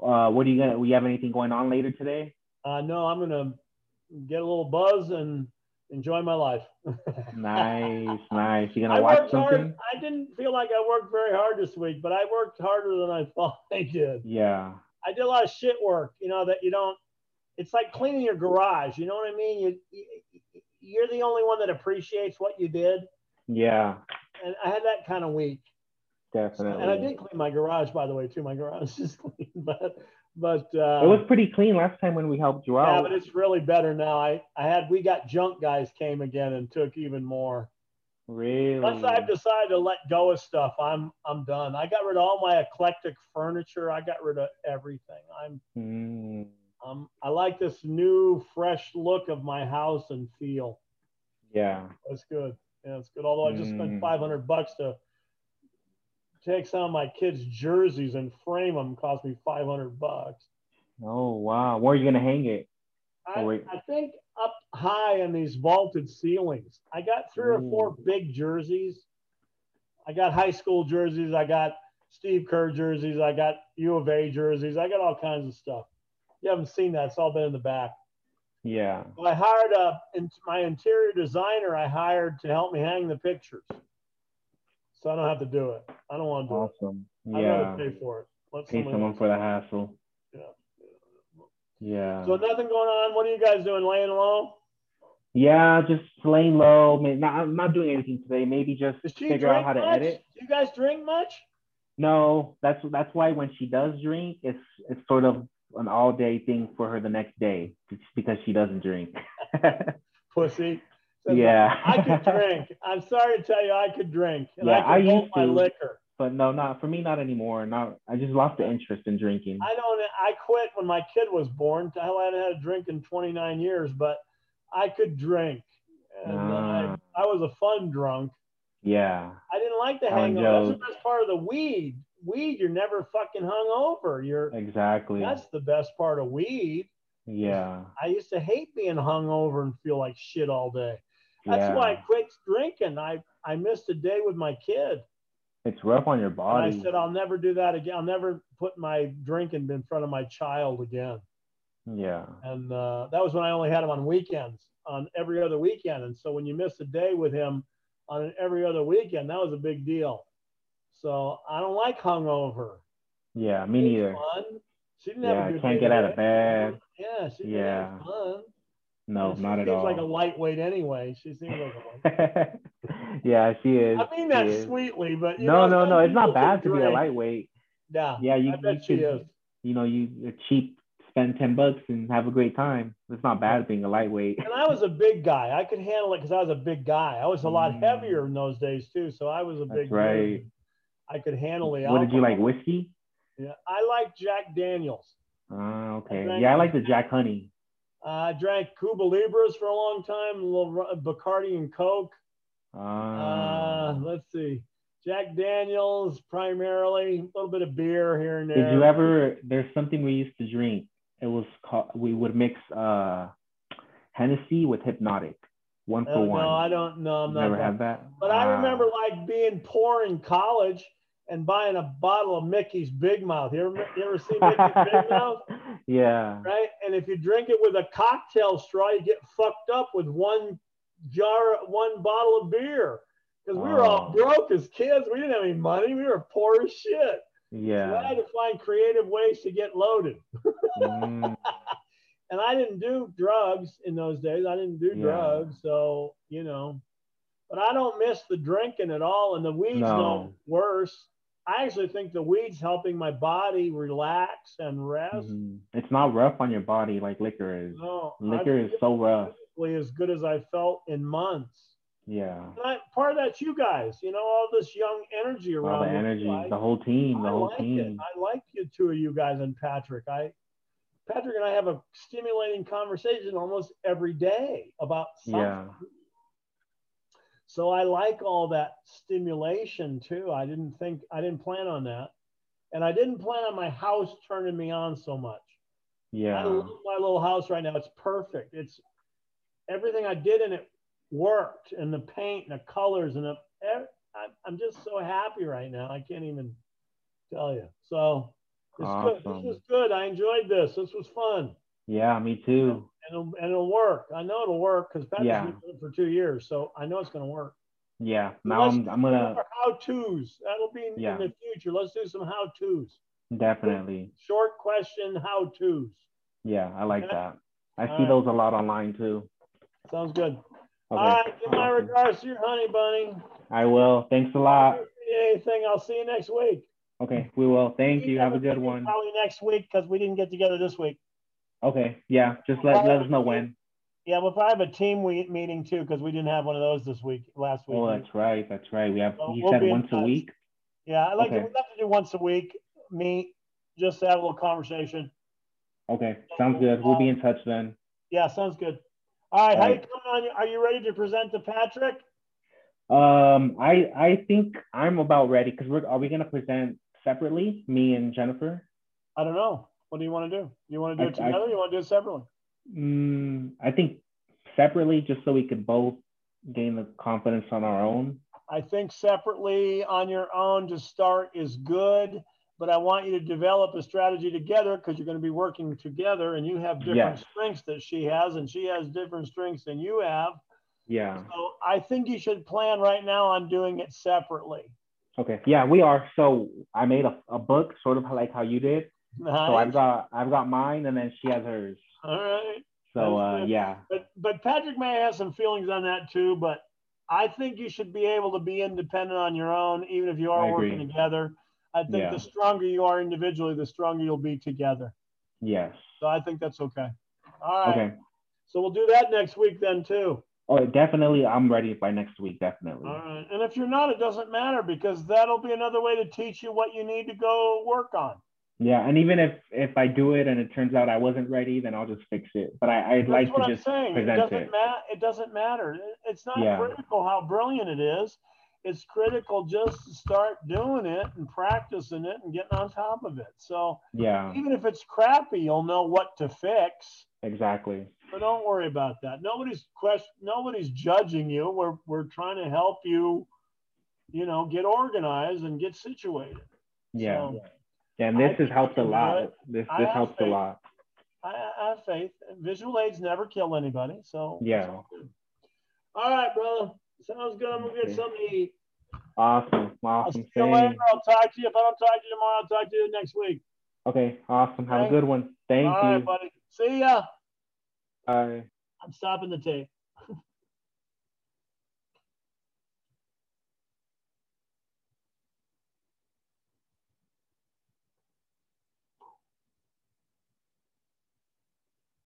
Speaker 2: Uh, what are you gonna? We have anything going on later today?
Speaker 3: Uh, no, I'm gonna get a little buzz and enjoy my life. <laughs>
Speaker 2: Nice, nice. You
Speaker 3: I
Speaker 2: gonna watch
Speaker 3: worked
Speaker 2: something?
Speaker 3: hard. I didn't feel like I worked very hard this week, but I worked harder than I <laughs> thought I did.
Speaker 2: Yeah,
Speaker 3: I did a lot of shit work, you know, that you don't. It's like cleaning your garage. You know what I mean? You, you you're the only one that appreciates what you did,
Speaker 2: yeah,
Speaker 3: and I had that kind of week.
Speaker 2: definitely.
Speaker 3: And I did clean my garage, by the way, too. My garage <laughs> is clean, but but uh,
Speaker 2: It was pretty clean last time when we helped you out.
Speaker 3: yeah, but it's really better now. I I had we got junk guys came again and took even more.
Speaker 2: Really.
Speaker 3: Once I've decided to let go of stuff, I'm I'm done. I got rid of all my eclectic furniture. I got rid of everything. I'm
Speaker 2: Mm,
Speaker 3: um I like this new fresh look of my house and feel.
Speaker 2: yeah,
Speaker 3: That's good. Yeah, it's good. Although I just
Speaker 2: Mm.
Speaker 3: spent 500 bucks to take some of my kids' jerseys and frame them. Cost me five hundred bucks.
Speaker 2: Oh wow! Where are you gonna hang it?
Speaker 3: I,
Speaker 2: Oh.
Speaker 3: I think up high in these vaulted ceilings. I got three or four big jerseys. I got high school jerseys. I got Steve Kerr jerseys. I got U of A jerseys. I got all kinds of stuff. You haven't seen that. It's all been in the back.
Speaker 2: Yeah.
Speaker 3: I hired a my interior designer. I hired to help me hang the pictures, so I don't have to do it. I don't want to do
Speaker 2: Awesome.
Speaker 3: it. I'd
Speaker 2: Yeah.
Speaker 3: rather pay for it. Let
Speaker 2: Pay
Speaker 3: someone
Speaker 2: someone for the hassle.
Speaker 3: Yeah.
Speaker 2: Yeah.
Speaker 3: So nothing going on. What are you guys doing? Laying low?
Speaker 2: Yeah, just laying low. Not, I'm not doing anything today. Maybe just figure out how to
Speaker 3: much?
Speaker 2: edit.
Speaker 3: Do you guys drink much?
Speaker 2: No, that's that's why when she does drink, it's it's sort of an all day thing for her the next day, because she doesn't drink. <laughs>
Speaker 3: Pussy. Says,
Speaker 2: yeah.
Speaker 3: I could drink. I'm sorry to tell you, I could drink, and
Speaker 2: Yeah,
Speaker 3: I could
Speaker 2: I used
Speaker 3: my
Speaker 2: to.
Speaker 3: liquor.
Speaker 2: But no, not for me, not anymore. Not I just lost the interest in drinking.
Speaker 3: I don't. I quit when my kid was born. I hadn't had a drink in 29 years, but I could drink, and
Speaker 2: Ah.
Speaker 3: I, I was a fun drunk.
Speaker 2: Yeah.
Speaker 3: I didn't like the hangover. That's the best part of the weed. Weed, you're never fucking hungover. You're.
Speaker 2: Exactly.
Speaker 3: That's the best part of weed.
Speaker 2: Yeah.
Speaker 3: I used to hate being hungover and feel like shit all day. That's
Speaker 2: yeah.
Speaker 3: why I quit drinking. I I missed a day with my kid.
Speaker 2: It's rough on your
Speaker 3: And
Speaker 2: body.
Speaker 3: I said, I'll never do that again. I'll never put my drinking in front of my child again.
Speaker 2: yeah.
Speaker 3: And uh, that was when I only had him on weekends, on every other weekend. And so when you miss a day with him on every other weekend, that was a big deal. So I don't like hungover.
Speaker 2: Yeah. Me neither.
Speaker 3: Fun. She didn't
Speaker 2: Yeah,
Speaker 3: have a
Speaker 2: I
Speaker 3: good
Speaker 2: can't get out of bed.
Speaker 3: Yeah, she didn't
Speaker 2: Yeah.
Speaker 3: have fun.
Speaker 2: No,
Speaker 3: she
Speaker 2: not at all.
Speaker 3: seems like a lightweight anyway. She seems like a <laughs> lightweight.
Speaker 2: Yeah, she is.
Speaker 3: I mean that sweetly, but you
Speaker 2: No,
Speaker 3: know,
Speaker 2: no, no. It's not bad to be a lightweight.
Speaker 3: Yeah,
Speaker 2: Yeah, you,
Speaker 3: I
Speaker 2: you could, you know, you cheap, spend ten bucks and have a great time. It's not bad being a lightweight.
Speaker 3: And I was a big guy. I could handle it because I was a big guy. I was a lot
Speaker 2: Mm.
Speaker 3: heavier in those days too, so I was a
Speaker 2: That's
Speaker 3: big.
Speaker 2: right.
Speaker 3: dude. I could handle the
Speaker 2: What did you like? Whiskey?
Speaker 3: Yeah, I like Jack Daniels.
Speaker 2: Ah, okay.
Speaker 3: drank-
Speaker 2: Yeah, I like the Jack Honey.
Speaker 3: Uh, I drank Cuba Libras for a long time, a little Bacardi and Coke.
Speaker 2: Ah.
Speaker 3: Uh, let's see, Jack Daniels primarily, a little bit of beer here and there.
Speaker 2: Did you ever? There's something we used to drink. It was called. We would mix uh, Hennessy with Hpnotiq, one for
Speaker 3: Oh,
Speaker 2: one.
Speaker 3: no, I don't know. I'm
Speaker 2: never had that.
Speaker 3: But I
Speaker 2: Ah.
Speaker 3: remember like being poor in college and buying a bottle of Mickey's Big Mouth. You ever, you ever see Mickey's Big <laughs> Mouth?
Speaker 2: yeah.
Speaker 3: Right? And if you drink it with a cocktail straw, you get fucked up with one jar, one bottle of beer. Because we were all
Speaker 2: Oh.
Speaker 3: broke as kids. We didn't have any money. We were poor as shit. So I had to find creative ways to get loaded. <laughs>
Speaker 2: Mm,
Speaker 3: And I didn't do drugs in those days. I didn't do
Speaker 2: Yeah.
Speaker 3: drugs. So, you know, but I don't miss the drinking at all. And the weed's no,
Speaker 2: No.
Speaker 3: worse. I actually think the weed's helping my body relax and rest.
Speaker 2: mhm. It's not rough on your body like liquor is.
Speaker 3: No,
Speaker 2: Liquor
Speaker 3: I
Speaker 2: is so rough.
Speaker 3: Physically as good as I felt in months.
Speaker 2: Yeah.
Speaker 3: I, part of that's you guys, you know, all this young energy around.
Speaker 2: All the energy, the whole team, the
Speaker 3: I
Speaker 2: whole
Speaker 3: like
Speaker 2: team.
Speaker 3: it. I like you two of you guys and Patrick. I Patrick and I have a stimulating conversation almost every day about something.
Speaker 2: Yeah.
Speaker 3: So I like all that stimulation too. I didn't think I didn't plan on that. And I didn't plan on my house turning me on so much.
Speaker 2: Yeah.
Speaker 3: I love my little house right now. It's perfect. It's everything I did in it worked, and the paint and the colors and the. I'm, just so happy right now. I can't even tell you. So it's good. This was good. I enjoyed this. This was fun,
Speaker 2: Yeah, me too.
Speaker 3: and it'll, and it'll work. I know it'll work because Patrick's
Speaker 2: Yeah.
Speaker 3: been doing it for two years, so I know it's going to work.
Speaker 2: Yeah. Now
Speaker 3: Let's
Speaker 2: I'm I'm gonna
Speaker 3: how tos. That'll be in,
Speaker 2: Yeah.
Speaker 3: in the future. Let's do some how tos.
Speaker 2: definitely.
Speaker 3: Short question how tos.
Speaker 2: Yeah, I like that. I see those a lot online too.
Speaker 3: Sounds good.
Speaker 2: Okay.
Speaker 3: All right. Give my regards to your honey bunny.
Speaker 2: I will. Thanks a lot.
Speaker 3: If you need anything, I'll see you next week.
Speaker 2: Okay, we will. Thank you. Have a good one.
Speaker 3: Probably next week because we didn't get together this week.
Speaker 2: Okay. Yeah. Just let let us know when.
Speaker 3: Yeah, we'll probably have a team meeting too because we didn't have one of those this week, last week.
Speaker 2: Oh, that's right. That's right. We have.
Speaker 3: Well,
Speaker 2: You
Speaker 3: we'll
Speaker 2: said once a week.
Speaker 3: yeah, I like to,
Speaker 2: okay.
Speaker 3: we'd like to do once a week, meet, just to have a little conversation.
Speaker 2: Okay. Sounds good. We'll be in touch then.
Speaker 3: Yeah, sounds good. All right, how you coming on? Are you ready to present to Patrick?
Speaker 2: Um, I I think I'm about ready because we're are we gonna present separately, me and Jennifer?
Speaker 3: I don't know. What do you want to do? You want to do it
Speaker 2: I- I-
Speaker 3: together? you want to do it separately?
Speaker 2: Mm, I think separately, just so we could both gain the confidence on our own.
Speaker 3: I think separately on your own to start is good, but I want you to develop a strategy together because you're going to be working together and you have different strengths that she has and she has different strengths than you have.
Speaker 2: Yeah.
Speaker 3: So I think you should plan right now on doing it separately.
Speaker 2: Okay. Yeah, we are. So I made a, a book, sort of like how you did. So I've got I've got mine, and then she has hers.
Speaker 3: All right.
Speaker 2: So uh, yeah.
Speaker 3: But but Patrick may have some feelings on that too. But I think you should be able to be independent on your own, even if you are working together. I think
Speaker 2: Yeah.
Speaker 3: the stronger you are individually, the stronger you'll be together.
Speaker 2: Yes.
Speaker 3: So I think that's okay. All right.
Speaker 2: Okay.
Speaker 3: So we'll do that next week then too.
Speaker 2: Oh, definitely. I'm ready by next week. Definitely.
Speaker 3: All right. And if you're not, it doesn't matter because that'll be another way to teach you what you need to go work on.
Speaker 2: Yeah, and even if if I do it and it turns out I wasn't ready, then I'll just fix it. But I, I'd
Speaker 3: That's
Speaker 2: like
Speaker 3: what
Speaker 2: to
Speaker 3: I'm
Speaker 2: just
Speaker 3: saying. It doesn't
Speaker 2: it.
Speaker 3: matter. It doesn't matter. It's not
Speaker 2: Yeah.
Speaker 3: critical how brilliant it is. It's critical just to start doing it and practicing it and getting on top of it. So
Speaker 2: Yeah,
Speaker 3: even if it's crappy, you'll know what to fix.
Speaker 2: exactly.
Speaker 3: So don't worry about that. Nobody's question. Nobody's judging you. We're we're trying to help you, you know, get organized and get situated.
Speaker 2: Yeah.
Speaker 3: So
Speaker 2: Yeah, and this
Speaker 3: think
Speaker 2: has helped a lot.
Speaker 3: it.
Speaker 2: This this helps a lot.
Speaker 3: I, I have faith. Visual aids never kill anybody. So
Speaker 2: Yeah.
Speaker 3: All right, brother. Sounds good. I'm gonna get
Speaker 2: Okay.
Speaker 3: something to eat.
Speaker 2: Awesome.
Speaker 3: I'll see
Speaker 2: Awesome.
Speaker 3: you later. I'll talk to you. If I don't talk to you tomorrow, I'll talk to you next week.
Speaker 2: Okay, awesome. Have
Speaker 3: Okay.
Speaker 2: a good one. Thank
Speaker 3: All right,
Speaker 2: you.
Speaker 3: buddy. See ya.
Speaker 2: Bye.
Speaker 3: I'm stopping the tape.